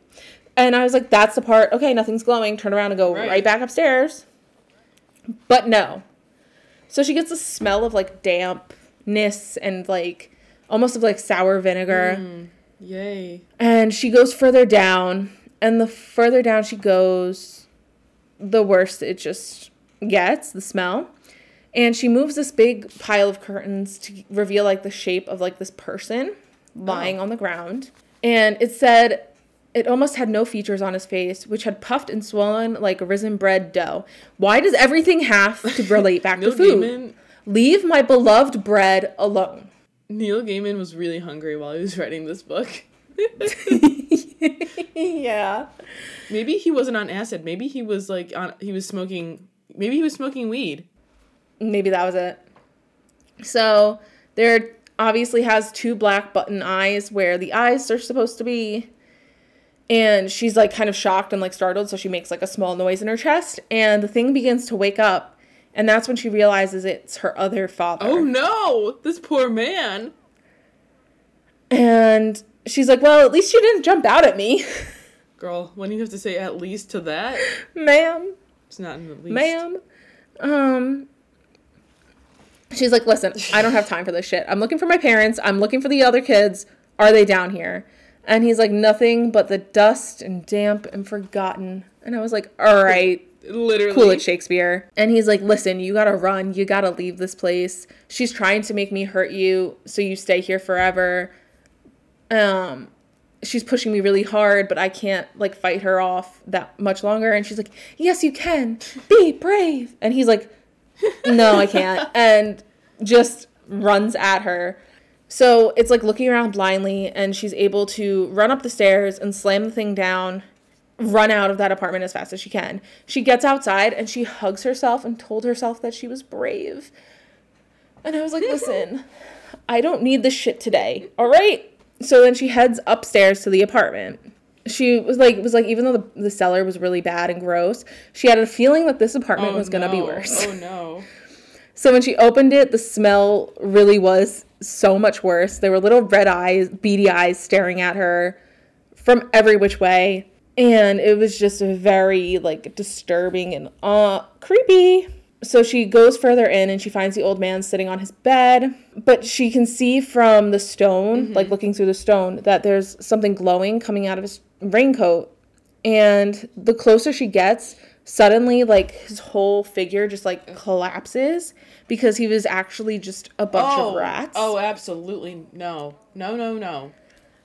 Speaker 1: And I was like, that's the part. Okay, nothing's glowing. Turn around and go right,
Speaker 2: Right.
Speaker 1: back upstairs. But no. So she gets a smell of like dampness and like almost of like sour vinegar. Mm.
Speaker 2: Yay.
Speaker 1: And she goes further down. And the further down she goes, the worse it just gets, the smell. And she moves this big pile of curtains to reveal like the shape of like this person lying
Speaker 2: Oh.
Speaker 1: on the ground. And it said it almost had no features on his face, which had puffed and swollen like risen bread dough. Why does everything have to relate back to food?
Speaker 2: Gaiman.
Speaker 1: Leave my beloved bread alone.
Speaker 2: Neil Gaiman was really hungry while he was writing this book.
Speaker 1: yeah.
Speaker 2: Maybe he wasn't on acid. Maybe he was like on. He was smoking. Maybe he was smoking weed.
Speaker 1: Maybe that was it. So there obviously has two black button eyes where the eyes are supposed to be. And she's like kind of shocked and like startled, so she makes like a small noise in her chest, and the thing begins to wake up, and that's when she realizes it's her other father.
Speaker 2: Oh no! This poor man.
Speaker 1: And she's like, "Well, at least you didn't jump out at me,
Speaker 2: Girl, when do you have to say at least to that,
Speaker 1: ma'am."
Speaker 2: it's not in the least.
Speaker 1: ma'am. Um, she's like, listen, I don't have time for this shit. I'm looking for my parents. I'm looking for the other kids. Are they down here? And he's like, nothing but the dust and damp and forgotten. And I was like, all right,
Speaker 2: Literally.
Speaker 1: cool it, Shakespeare. And he's like, listen, you gotta run. You gotta leave this place. She's trying to make me hurt you, so you stay here forever. Um, she's pushing me really hard, but I can't like fight her off that much longer. And she's like, yes, you can. Be brave. And he's like, no, I can't. And just runs at her. So it's like looking around blindly, and she's able to run up the stairs and slam the thing down, run out of that apartment as fast as she can. She gets outside and she hugs herself and told herself that she was brave. And I was like, listen, I don't need this shit today. All right. So then she heads upstairs to the apartment. She was like, was like, even though the, the cellar was really bad and gross, she had a feeling that this apartment
Speaker 2: Oh,
Speaker 1: was gonna be worse.
Speaker 2: Oh no.
Speaker 1: So when she opened it, the smell really was so much worse. There were little red eyes, beady eyes staring at her from every which way. And it was just very like disturbing and uh creepy. So she goes further in and she finds the old man sitting on his bed, but she can see from the stone, like looking through the stone, that there's something glowing coming out of his raincoat. And the closer she gets, suddenly like his whole figure just like collapses because he was actually just a bunch
Speaker 2: oh,
Speaker 1: of rats.
Speaker 2: Oh, absolutely no. No, no, no.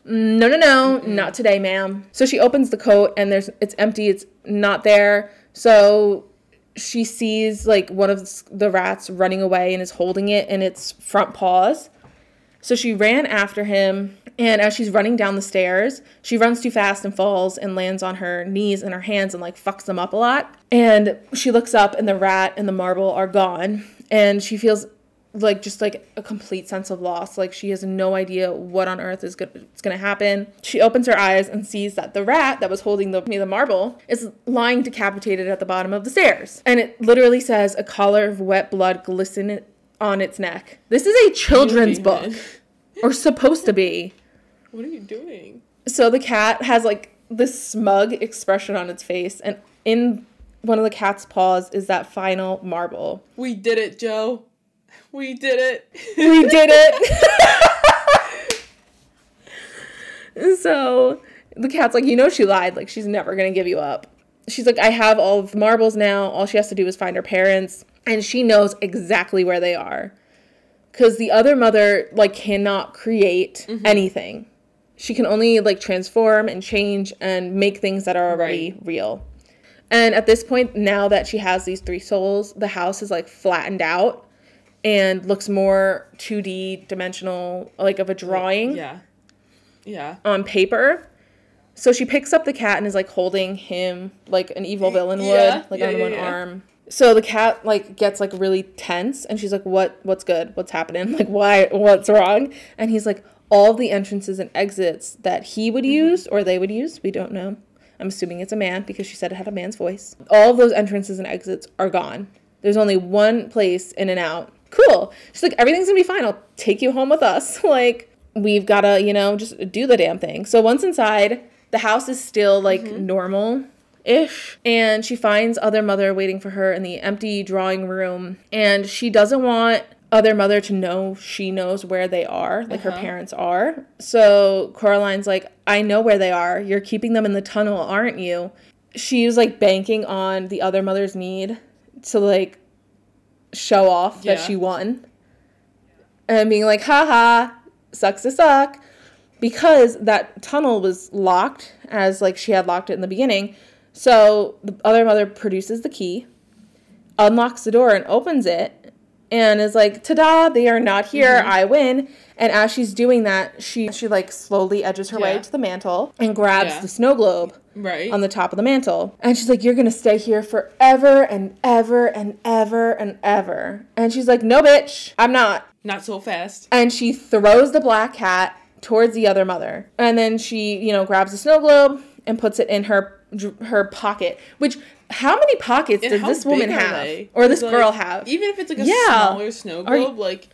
Speaker 1: Mm, no, no, no, not today, ma'am. So she opens the coat and there's it's empty. It's not there. So she sees like one of the rats running away and is holding it in its front paws. So she ran after him, and as she's running down the stairs, she runs too fast and falls and lands on her knees and her hands and like fucks them up a lot. And she looks up, and the rat and the marble are gone, and she feels like just like a complete sense of loss. Like she has no idea what on earth is good gonna happen. She opens her eyes and sees that the rat that was holding the the marble is lying decapitated at the bottom of the stairs. And it literally says a collar of wet blood glisten on its neck. This is a children's book. Or supposed to be.
Speaker 2: What are you doing?
Speaker 1: So the cat has like this smug expression on its face, and in one of the cat's paws is that final marble.
Speaker 2: We did it, Joe. We did it.
Speaker 1: we did it. so the cat's like, you know, she lied. Like, she's never going to give you up. She's like, I have all of the marbles now. All she has to do is find her parents. And she knows exactly where they are. Because the other mother, like, cannot create mm-hmm. anything. She can only, like, transform and change and make things that are already
Speaker 2: Right.
Speaker 1: real. And at this point, now that she has these three souls, the house is, like, flattened out and looks more 2D dimensional, like of a drawing
Speaker 2: Yeah. Yeah.
Speaker 1: on paper. So she picks up the cat and is like holding him like an evil villain would,
Speaker 2: Yeah,
Speaker 1: like
Speaker 2: yeah,
Speaker 1: on
Speaker 2: yeah,
Speaker 1: one arm. So the cat like gets like really tense and she's like, What what's good? What's happening? Like why what's wrong? And he's like, All the entrances and exits that he would
Speaker 2: Mm-hmm.
Speaker 1: use or they would use, we don't know. I'm assuming it's a man because she said it had a man's voice. All of those entrances and exits are gone. There's only one place in and out cool. She's like, everything's gonna be fine. I'll take you home with us. like, we've gotta, you know, just do the damn thing. So once inside, the house is still like normal ish. And she finds other mother waiting for her in the empty drawing room. And she doesn't want other mother to know she knows where they are, like her uh-huh. parents are. So Coraline's like, I know where they are. You're keeping them in the tunnel, aren't you? She was like banking on the other mother's need to like show off that she won. And being like, haha, sucks to suck. Because that tunnel was locked, as like she had locked it in the beginning. So the other mother produces the key, unlocks the door and opens it, and is like, ta-da, they are not here, mm-hmm. I win. And as she's doing that, she she like slowly edges her way to the mantle and grabs
Speaker 2: Yeah.
Speaker 1: the snow globe
Speaker 2: Right.
Speaker 1: on the top of the mantle. And she's like, You're gonna stay here forever and ever and ever and ever. And she's like, No, bitch, I'm not.
Speaker 2: Not so fast.
Speaker 1: And she throws the black cat towards the other mother. And then she, you know, grabs the snow globe and puts it in her her pocket. Which, how many pockets
Speaker 2: And
Speaker 1: does this woman have?
Speaker 2: they?
Speaker 1: Or this
Speaker 2: Like,
Speaker 1: girl have?
Speaker 2: Even if it's like a
Speaker 1: Yeah.
Speaker 2: smaller snow
Speaker 1: Are you-
Speaker 2: globe, like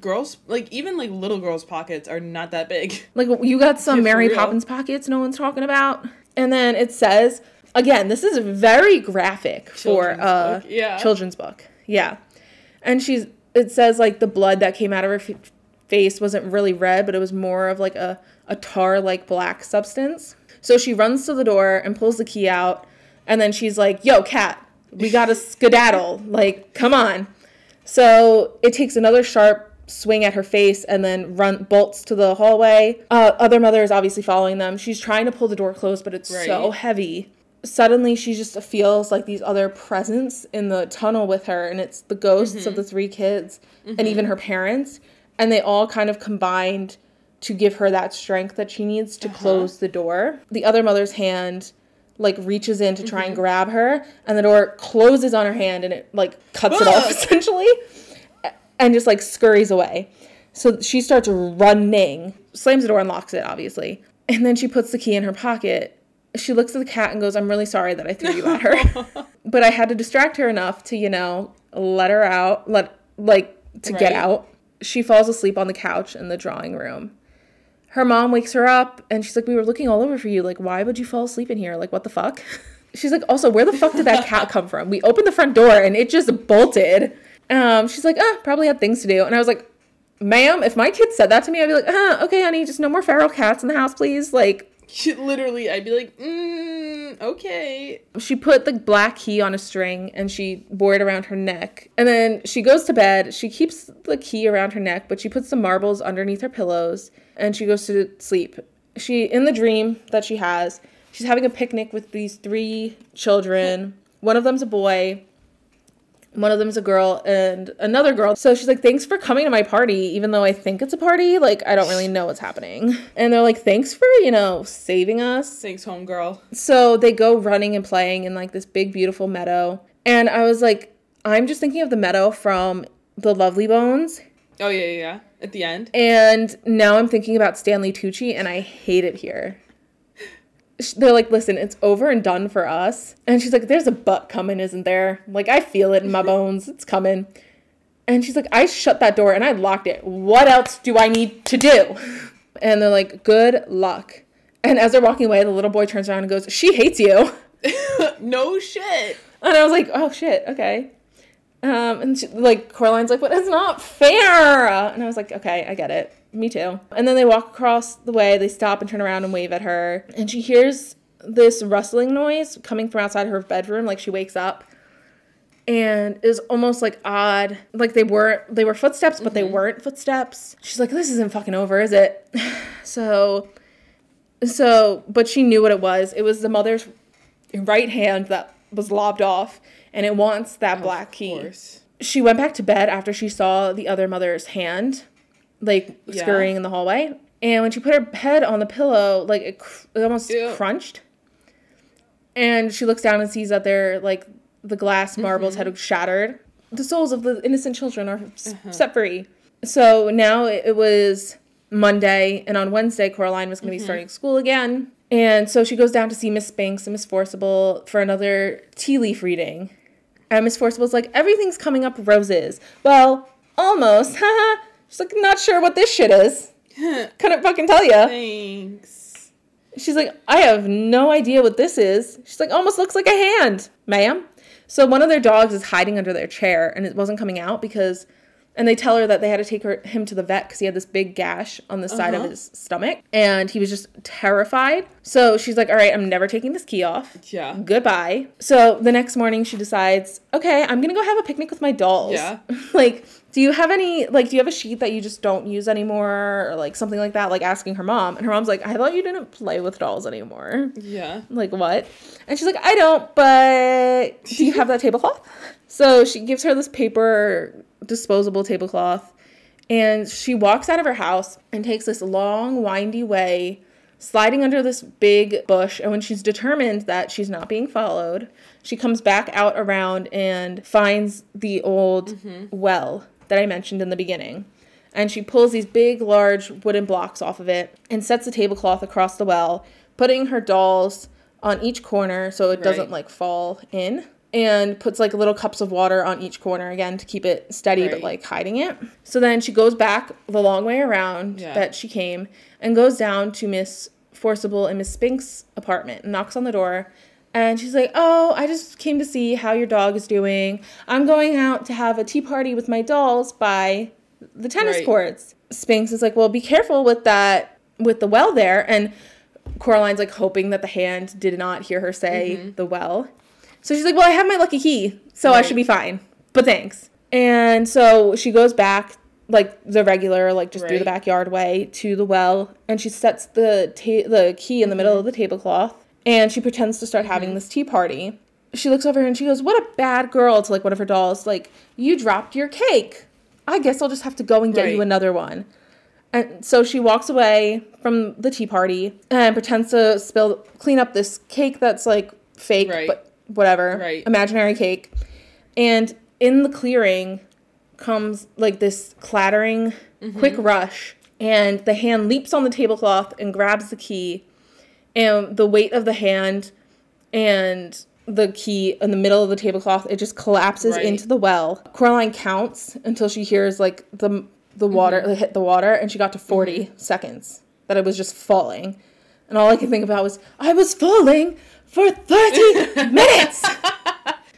Speaker 2: girls, like even like little girls' pockets are not that big.
Speaker 1: Like you got some
Speaker 2: Yeah,
Speaker 1: Mary. Poppins pockets no one's talking about. And then it says again, this is very graphic for
Speaker 2: Children's
Speaker 1: uh
Speaker 2: yeah.
Speaker 1: children's book. Yeah. And she's it says like the blood that came out of her f- face wasn't really red, but it was more of like a a tar like black substance. So she runs to the door and pulls the key out and then she's like, "Yo, cat, we got to skedaddle. Like, come on." So it takes another sharp swing at her face and then run bolts to the hallway. Uh, other mother is obviously following them. She's trying to pull the door closed, but it's so heavy. Suddenly, she just feels like these other presence in the tunnel with her, and it's the ghosts of mm-hmm. the three kids and even mm-hmm. her parents. And they all kind of combined to give her that strength that she needs to uh-huh. close the door. The other mother's hand like reaches in to try and mm-hmm. grab her and the door closes on her hand and it like cuts it off essentially and just like scurries away. So she starts running, slams the door and locks it, obviously. And then she puts the key in her pocket. She looks at the cat and goes, I'm really sorry that I threw you at her. but I had to distract her enough to, you know, let her out, let, like, to get out. She falls asleep on the couch in the drawing room. Her mom wakes her up and she's like, We were looking all over for you. Like, why would you fall asleep in here? Like, what the fuck? She's like, Also, where the fuck did that cat come from? We opened the front door and it just bolted. Um, she's like, Ah, probably had things to do. And I was like, Ma'am, if my kid said that to me, I'd be like, Ah, okay, honey, just no more feral cats in the house, please. Like,
Speaker 2: Literally, I'd be like, mm, okay.
Speaker 1: she put the black key on a string and she wore it around her neck. And then she goes to bed. She keeps the key around her neck, but she puts the marbles underneath her pillows and she goes to sleep. She in the dream that she has, she's having a picnic with these three children. One of them's a boy, one of them's a girl and another girl. So she's like, Thanks for coming to my party, even though I think it's a party. Like, I don't really know what's happening. And they're like, Thanks for, you know, saving us.
Speaker 2: Thanks, homegirl.
Speaker 1: So they go running and playing in like this big, beautiful meadow. And I was like, I'm just thinking of the meadow from The Lovely Bones.
Speaker 2: Oh yeah, yeah, yeah. At the end.
Speaker 1: And now I'm thinking about Stanley Tucci and I hate it here. They're like, listen, it's over and done for us. And she's like, there's a butt coming, isn't there? Like, I feel it in my bones. It's coming. And she's like, I shut that door and I locked it. What else do I need to do? And they're like, good luck. And as they're walking away, the little boy turns around and goes, she hates you.
Speaker 2: no shit.
Speaker 1: And I was like, oh shit, okay. Um, and she, like Coraline's like, but it's not fair. And I was like, okay, I get it. Me too. And then they walk across the way. They stop and turn around and wave at her. And she hears this rustling noise coming from outside her bedroom. Like she wakes up, and is almost like odd. Like they were they were footsteps, but they mm-hmm. weren't footsteps. She's like, this isn't fucking over, is it? so, so, but she knew what it was. It was the mother's right hand that was lobbed off and it wants that black key.
Speaker 2: Course.
Speaker 1: She went back to bed after she saw the other mother's hand like
Speaker 2: Yeah.
Speaker 1: scurrying in the hallway. And when she put her head on the pillow, like it, cr- it almost
Speaker 2: Ew.
Speaker 1: crunched. And she looks down and sees that they're like the glass marbles
Speaker 2: Mm-hmm.
Speaker 1: had shattered. The souls of the innocent children are
Speaker 2: Uh-huh.
Speaker 1: set free. So now it, it was Monday, and on Wednesday, Coraline was going to
Speaker 2: Mm-hmm.
Speaker 1: be starting school again. And so she goes down to see Miss Spinks and Miss Forcible for another tea leaf reading. And Miss Forcible's like, everything's coming up roses. Well, almost. She's like, not sure what this shit is. Couldn't fucking tell you.
Speaker 2: Thanks.
Speaker 1: She's like, I have no idea what this is. She's like, almost looks like a hand, ma'am. So one of their dogs is hiding under their chair and it wasn't coming out because, and they tell her that they had to take her, him to the vet because he had this big gash on the side of
Speaker 2: Uh-huh.
Speaker 1: his stomach and he was just terrified. So she's like, all right, I'm never taking this key off.
Speaker 2: Yeah.
Speaker 1: Goodbye. So the next morning she decides, okay, I'm gonna go have a picnic with my dolls.
Speaker 2: Yeah.
Speaker 1: like, do you have any like do you have a sheet that you just don't use anymore or like something like that? Like asking her mom. And her mom's like, I thought you didn't play with dolls anymore.
Speaker 2: Yeah.
Speaker 1: Like what? And she's like, I don't, but do you have that tablecloth? So she gives her this paper disposable tablecloth and she walks out of her house and takes this long, windy way, sliding under this big bush. And when she's determined that she's not being followed, she comes back out around and finds the old mm-hmm. well that I mentioned in the beginning. And she pulls these big, large wooden blocks off of it and sets the tablecloth across the well, putting her dolls on each corner so it doesn't like fall in. And puts like little cups of water on each corner again to keep it steady, but like hiding it. So then she goes back the long way around
Speaker 2: Yeah.
Speaker 1: that she came and goes down to Miss Forcible and Miss Spink's apartment and knocks on the door. And she's like, Oh, I just came to see how your dog is doing. I'm going out to have a tea party with my dolls by the tennis
Speaker 2: Right.
Speaker 1: courts. Spinks is like, Well, be careful with that, with the well there. And Coraline's like hoping that the hand did not hear her say mm-hmm. the well. So she's like, Well, I have my lucky key, so I should be fine. But thanks. And so she goes back, like the regular, like just through the backyard way to the well, and she sets the ta- the key in the middle of the tablecloth, and she pretends to start having mm-hmm. this tea party. She looks over and she goes, "What a bad girl!" to like one of her dolls. Like, you dropped your cake. I guess I'll just have to go and get you another one. And so she walks away from the tea party and pretends to spill, clean up this cake that's like fake,
Speaker 2: Right.
Speaker 1: but whatever,
Speaker 2: Right.
Speaker 1: imaginary cake. And in the clearing comes like this clattering, mm-hmm. quick rush, and the hand leaps on the tablecloth and grabs the key, and the weight of the hand and the key in the middle of the tablecloth it just collapses
Speaker 2: Right.
Speaker 1: into the well. Coraline counts until she hears like the the mm-hmm. water it hit the water, and she got to 40 mm-hmm. seconds that it was just falling, and all I could think about was I was falling for 30 minutes.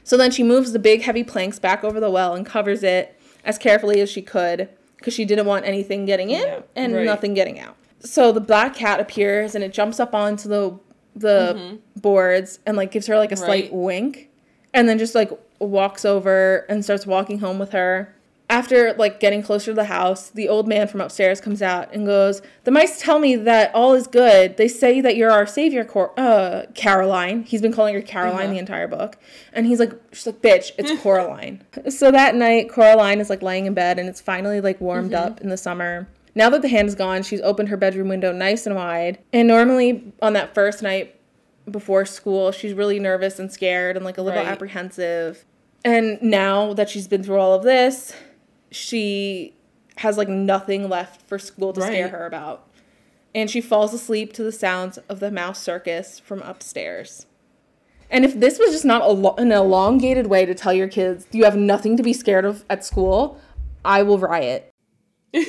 Speaker 1: So then she moves the big heavy planks back over the well and covers it as carefully as she could because she didn't want anything getting in
Speaker 2: Yeah,
Speaker 1: and
Speaker 2: right.
Speaker 1: nothing getting out. So the black cat appears and it jumps up onto the the boards and like gives her like a slight
Speaker 2: Mm-hmm.
Speaker 1: Wink and then just like walks over and starts walking home with her. After like getting closer to the house, the old man from upstairs comes out and goes, "The mice tell me that all is good. They say that you're our savior, Cor- uh, Caroline. He's been calling her Caroline
Speaker 2: Uh-huh.
Speaker 1: the entire book, and he's like, she's like, bitch, it's Coraline. so that night, Coraline is like laying in bed, and it's finally like warmed
Speaker 2: Mm-hmm.
Speaker 1: up in the summer. Now that the hand is gone, she's opened her bedroom window nice and wide. And normally on that first night before school, she's really nervous and scared and like a little
Speaker 2: Right.
Speaker 1: apprehensive. And now that she's been through all of this, she has like nothing left for school to scare her about. And she falls asleep to the sounds of the mouse circus from upstairs. And if this was just not a lo- an elongated way to tell your kids you have nothing to be scared of at school, I will riot.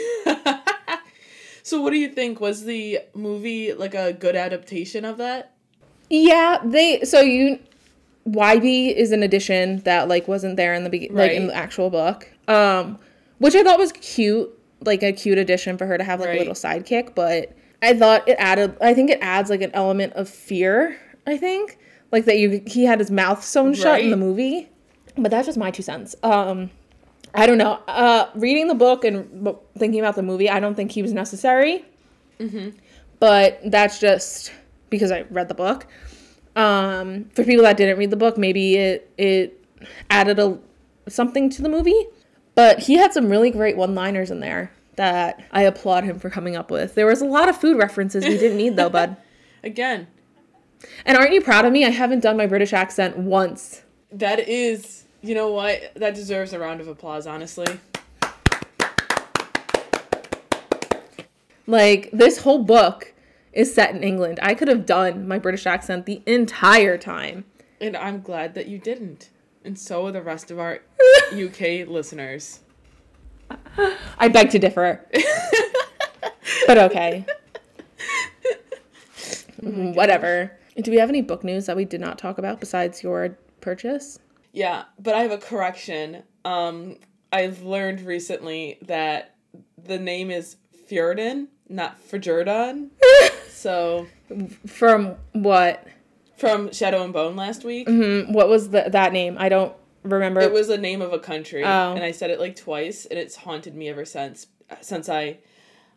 Speaker 2: So what do you think? Was the movie like a good adaptation of that?
Speaker 1: Yeah, they so you Wybie is an addition that like wasn't there in the be- like in the actual book. Um which I thought was cute, like a cute addition for her to have like
Speaker 2: Right.
Speaker 1: a little sidekick, but I thought it added I think it adds like an element of fear, I think. Like that you he had his mouth sewn shut in the movie. But that's just my two cents. Um I don't know. Uh reading the book and thinking about the movie, I don't think he was necessary. But that's just because I read the book. Um, for people that didn't read the book, maybe it it added a something to the movie. But he had some really great one-liners in there that I applaud him for coming up with. There was a lot of food references we didn't need though, bud.
Speaker 2: Again,
Speaker 1: And aren't you proud of me? I haven't done my British accent once.
Speaker 2: that is, you know what? That deserves a round of applause, honestly.
Speaker 1: Like this whole book is set in England. I could have done my British accent the entire time.
Speaker 2: And I'm glad that you didn't. And so are the rest of our UK listeners.
Speaker 1: I beg to differ. but okay. Whatever. Do we have any book news that we did not talk about besides your purchase?
Speaker 2: Yeah, but I have a correction. Um, I've learned recently that the name is Fjordan, not Fjordan. so
Speaker 1: From what?
Speaker 2: From Shadow and Bone last week.
Speaker 1: Mm, What was the, that name? I don't remember.
Speaker 2: It was the name of a country,
Speaker 1: Oh.
Speaker 2: and I said it like twice, and it's haunted me ever since. Since I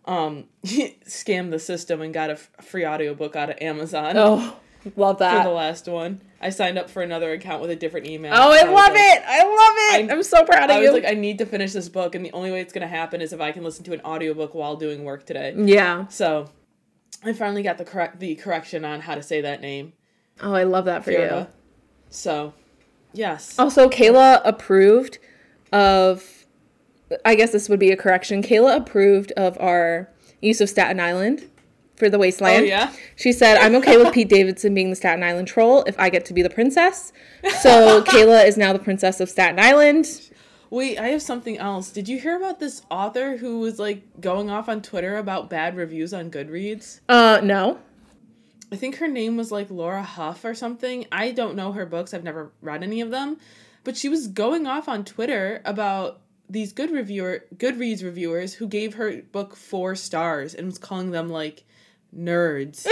Speaker 2: um scammed the system and got a f- free audiobook out of Amazon
Speaker 1: oh, love
Speaker 2: for
Speaker 1: that.
Speaker 2: the last one. I signed up for another account with a different email.
Speaker 1: Oh, I love
Speaker 2: like-
Speaker 1: it! I love it!
Speaker 2: I-
Speaker 1: I'm so proud of
Speaker 2: I
Speaker 1: you.
Speaker 2: was like, I need to finish this book, and the only way it's gonna happen is if I can listen to an audiobook while doing work today.
Speaker 1: yeah.
Speaker 2: So, I finally got the correct the correction on how to say that name.
Speaker 1: Oh, I love that for you.
Speaker 2: So, yes.
Speaker 1: Also, Kayla approved of. I guess this would be a correction. Kayla approved of our use of Staten Island for the wasteland.
Speaker 2: Oh, yeah?
Speaker 1: She said, "I'm okay with Pete Davidson being the Staten Island troll if I get to be the princess." So Kayla is now the princess of Staten Island.
Speaker 2: Wait, I have something else. Did you hear about this author who was like going off on Twitter about bad reviews on Goodreads?
Speaker 1: Uh, no.
Speaker 2: I think her name was like Laura Hough or something. I don't know her books. I've never read any of them. But she was going off on Twitter about these good reviewer Goodreads reviewers who gave her book 4 stars and was calling them like nerds.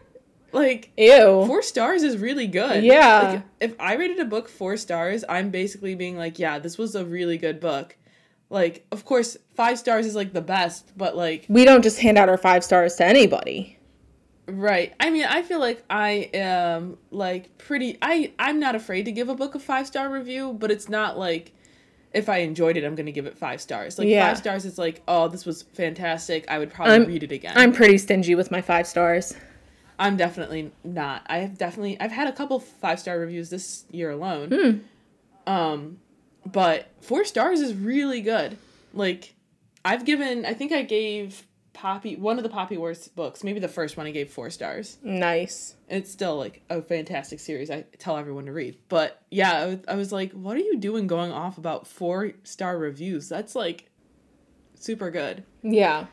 Speaker 2: like
Speaker 1: Ew.
Speaker 2: 4 stars is really good.
Speaker 1: Yeah.
Speaker 2: Like if I rated a book 4 stars, I'm basically being like, yeah, this was a really good book. Like, of course, 5 stars is like the best, but like
Speaker 1: We don't just hand out our five stars to anybody.
Speaker 2: Right. I mean, I feel like I am like pretty I I'm not afraid to give a book a 5-star review, but it's not like if I enjoyed it, I'm going to give it 5 stars. Like
Speaker 1: Yeah.
Speaker 2: 5 stars is like, "Oh, this was fantastic. I would probably
Speaker 1: I'm-
Speaker 2: read it again."
Speaker 1: I'm pretty stingy with my five stars.
Speaker 2: I'm definitely not. I have definitely I've had a couple 5-star reviews this year alone.
Speaker 1: Hmm.
Speaker 2: Um but 4 stars is really good. Like I've given I think I gave Poppy one of the Poppy Wars books, maybe the first one I gave 4 stars.
Speaker 1: Nice.
Speaker 2: it's still like a fantastic series i tell everyone to read but yeah I was, I was like what are you doing going off about four star reviews that's like super good
Speaker 1: Yeah.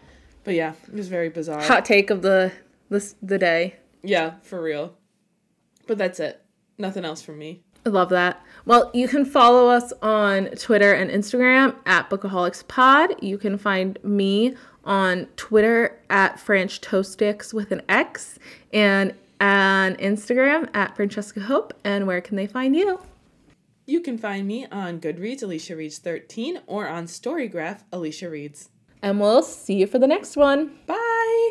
Speaker 2: but yeah it was very bizarre
Speaker 1: Hot take of the this the day.
Speaker 2: yeah for real but that's it nothing else from me
Speaker 1: I love that. Well, you can follow us on Twitter and Instagram at BookaholicsPod. You can find me on Twitter at French Toast Sticks with an X and on Instagram at Francesca Hope. And where can they find you?
Speaker 2: you can find me on goodreads alicia reads 13 or on storygraph alicia reads
Speaker 1: And we'll see you for the next one.
Speaker 2: bye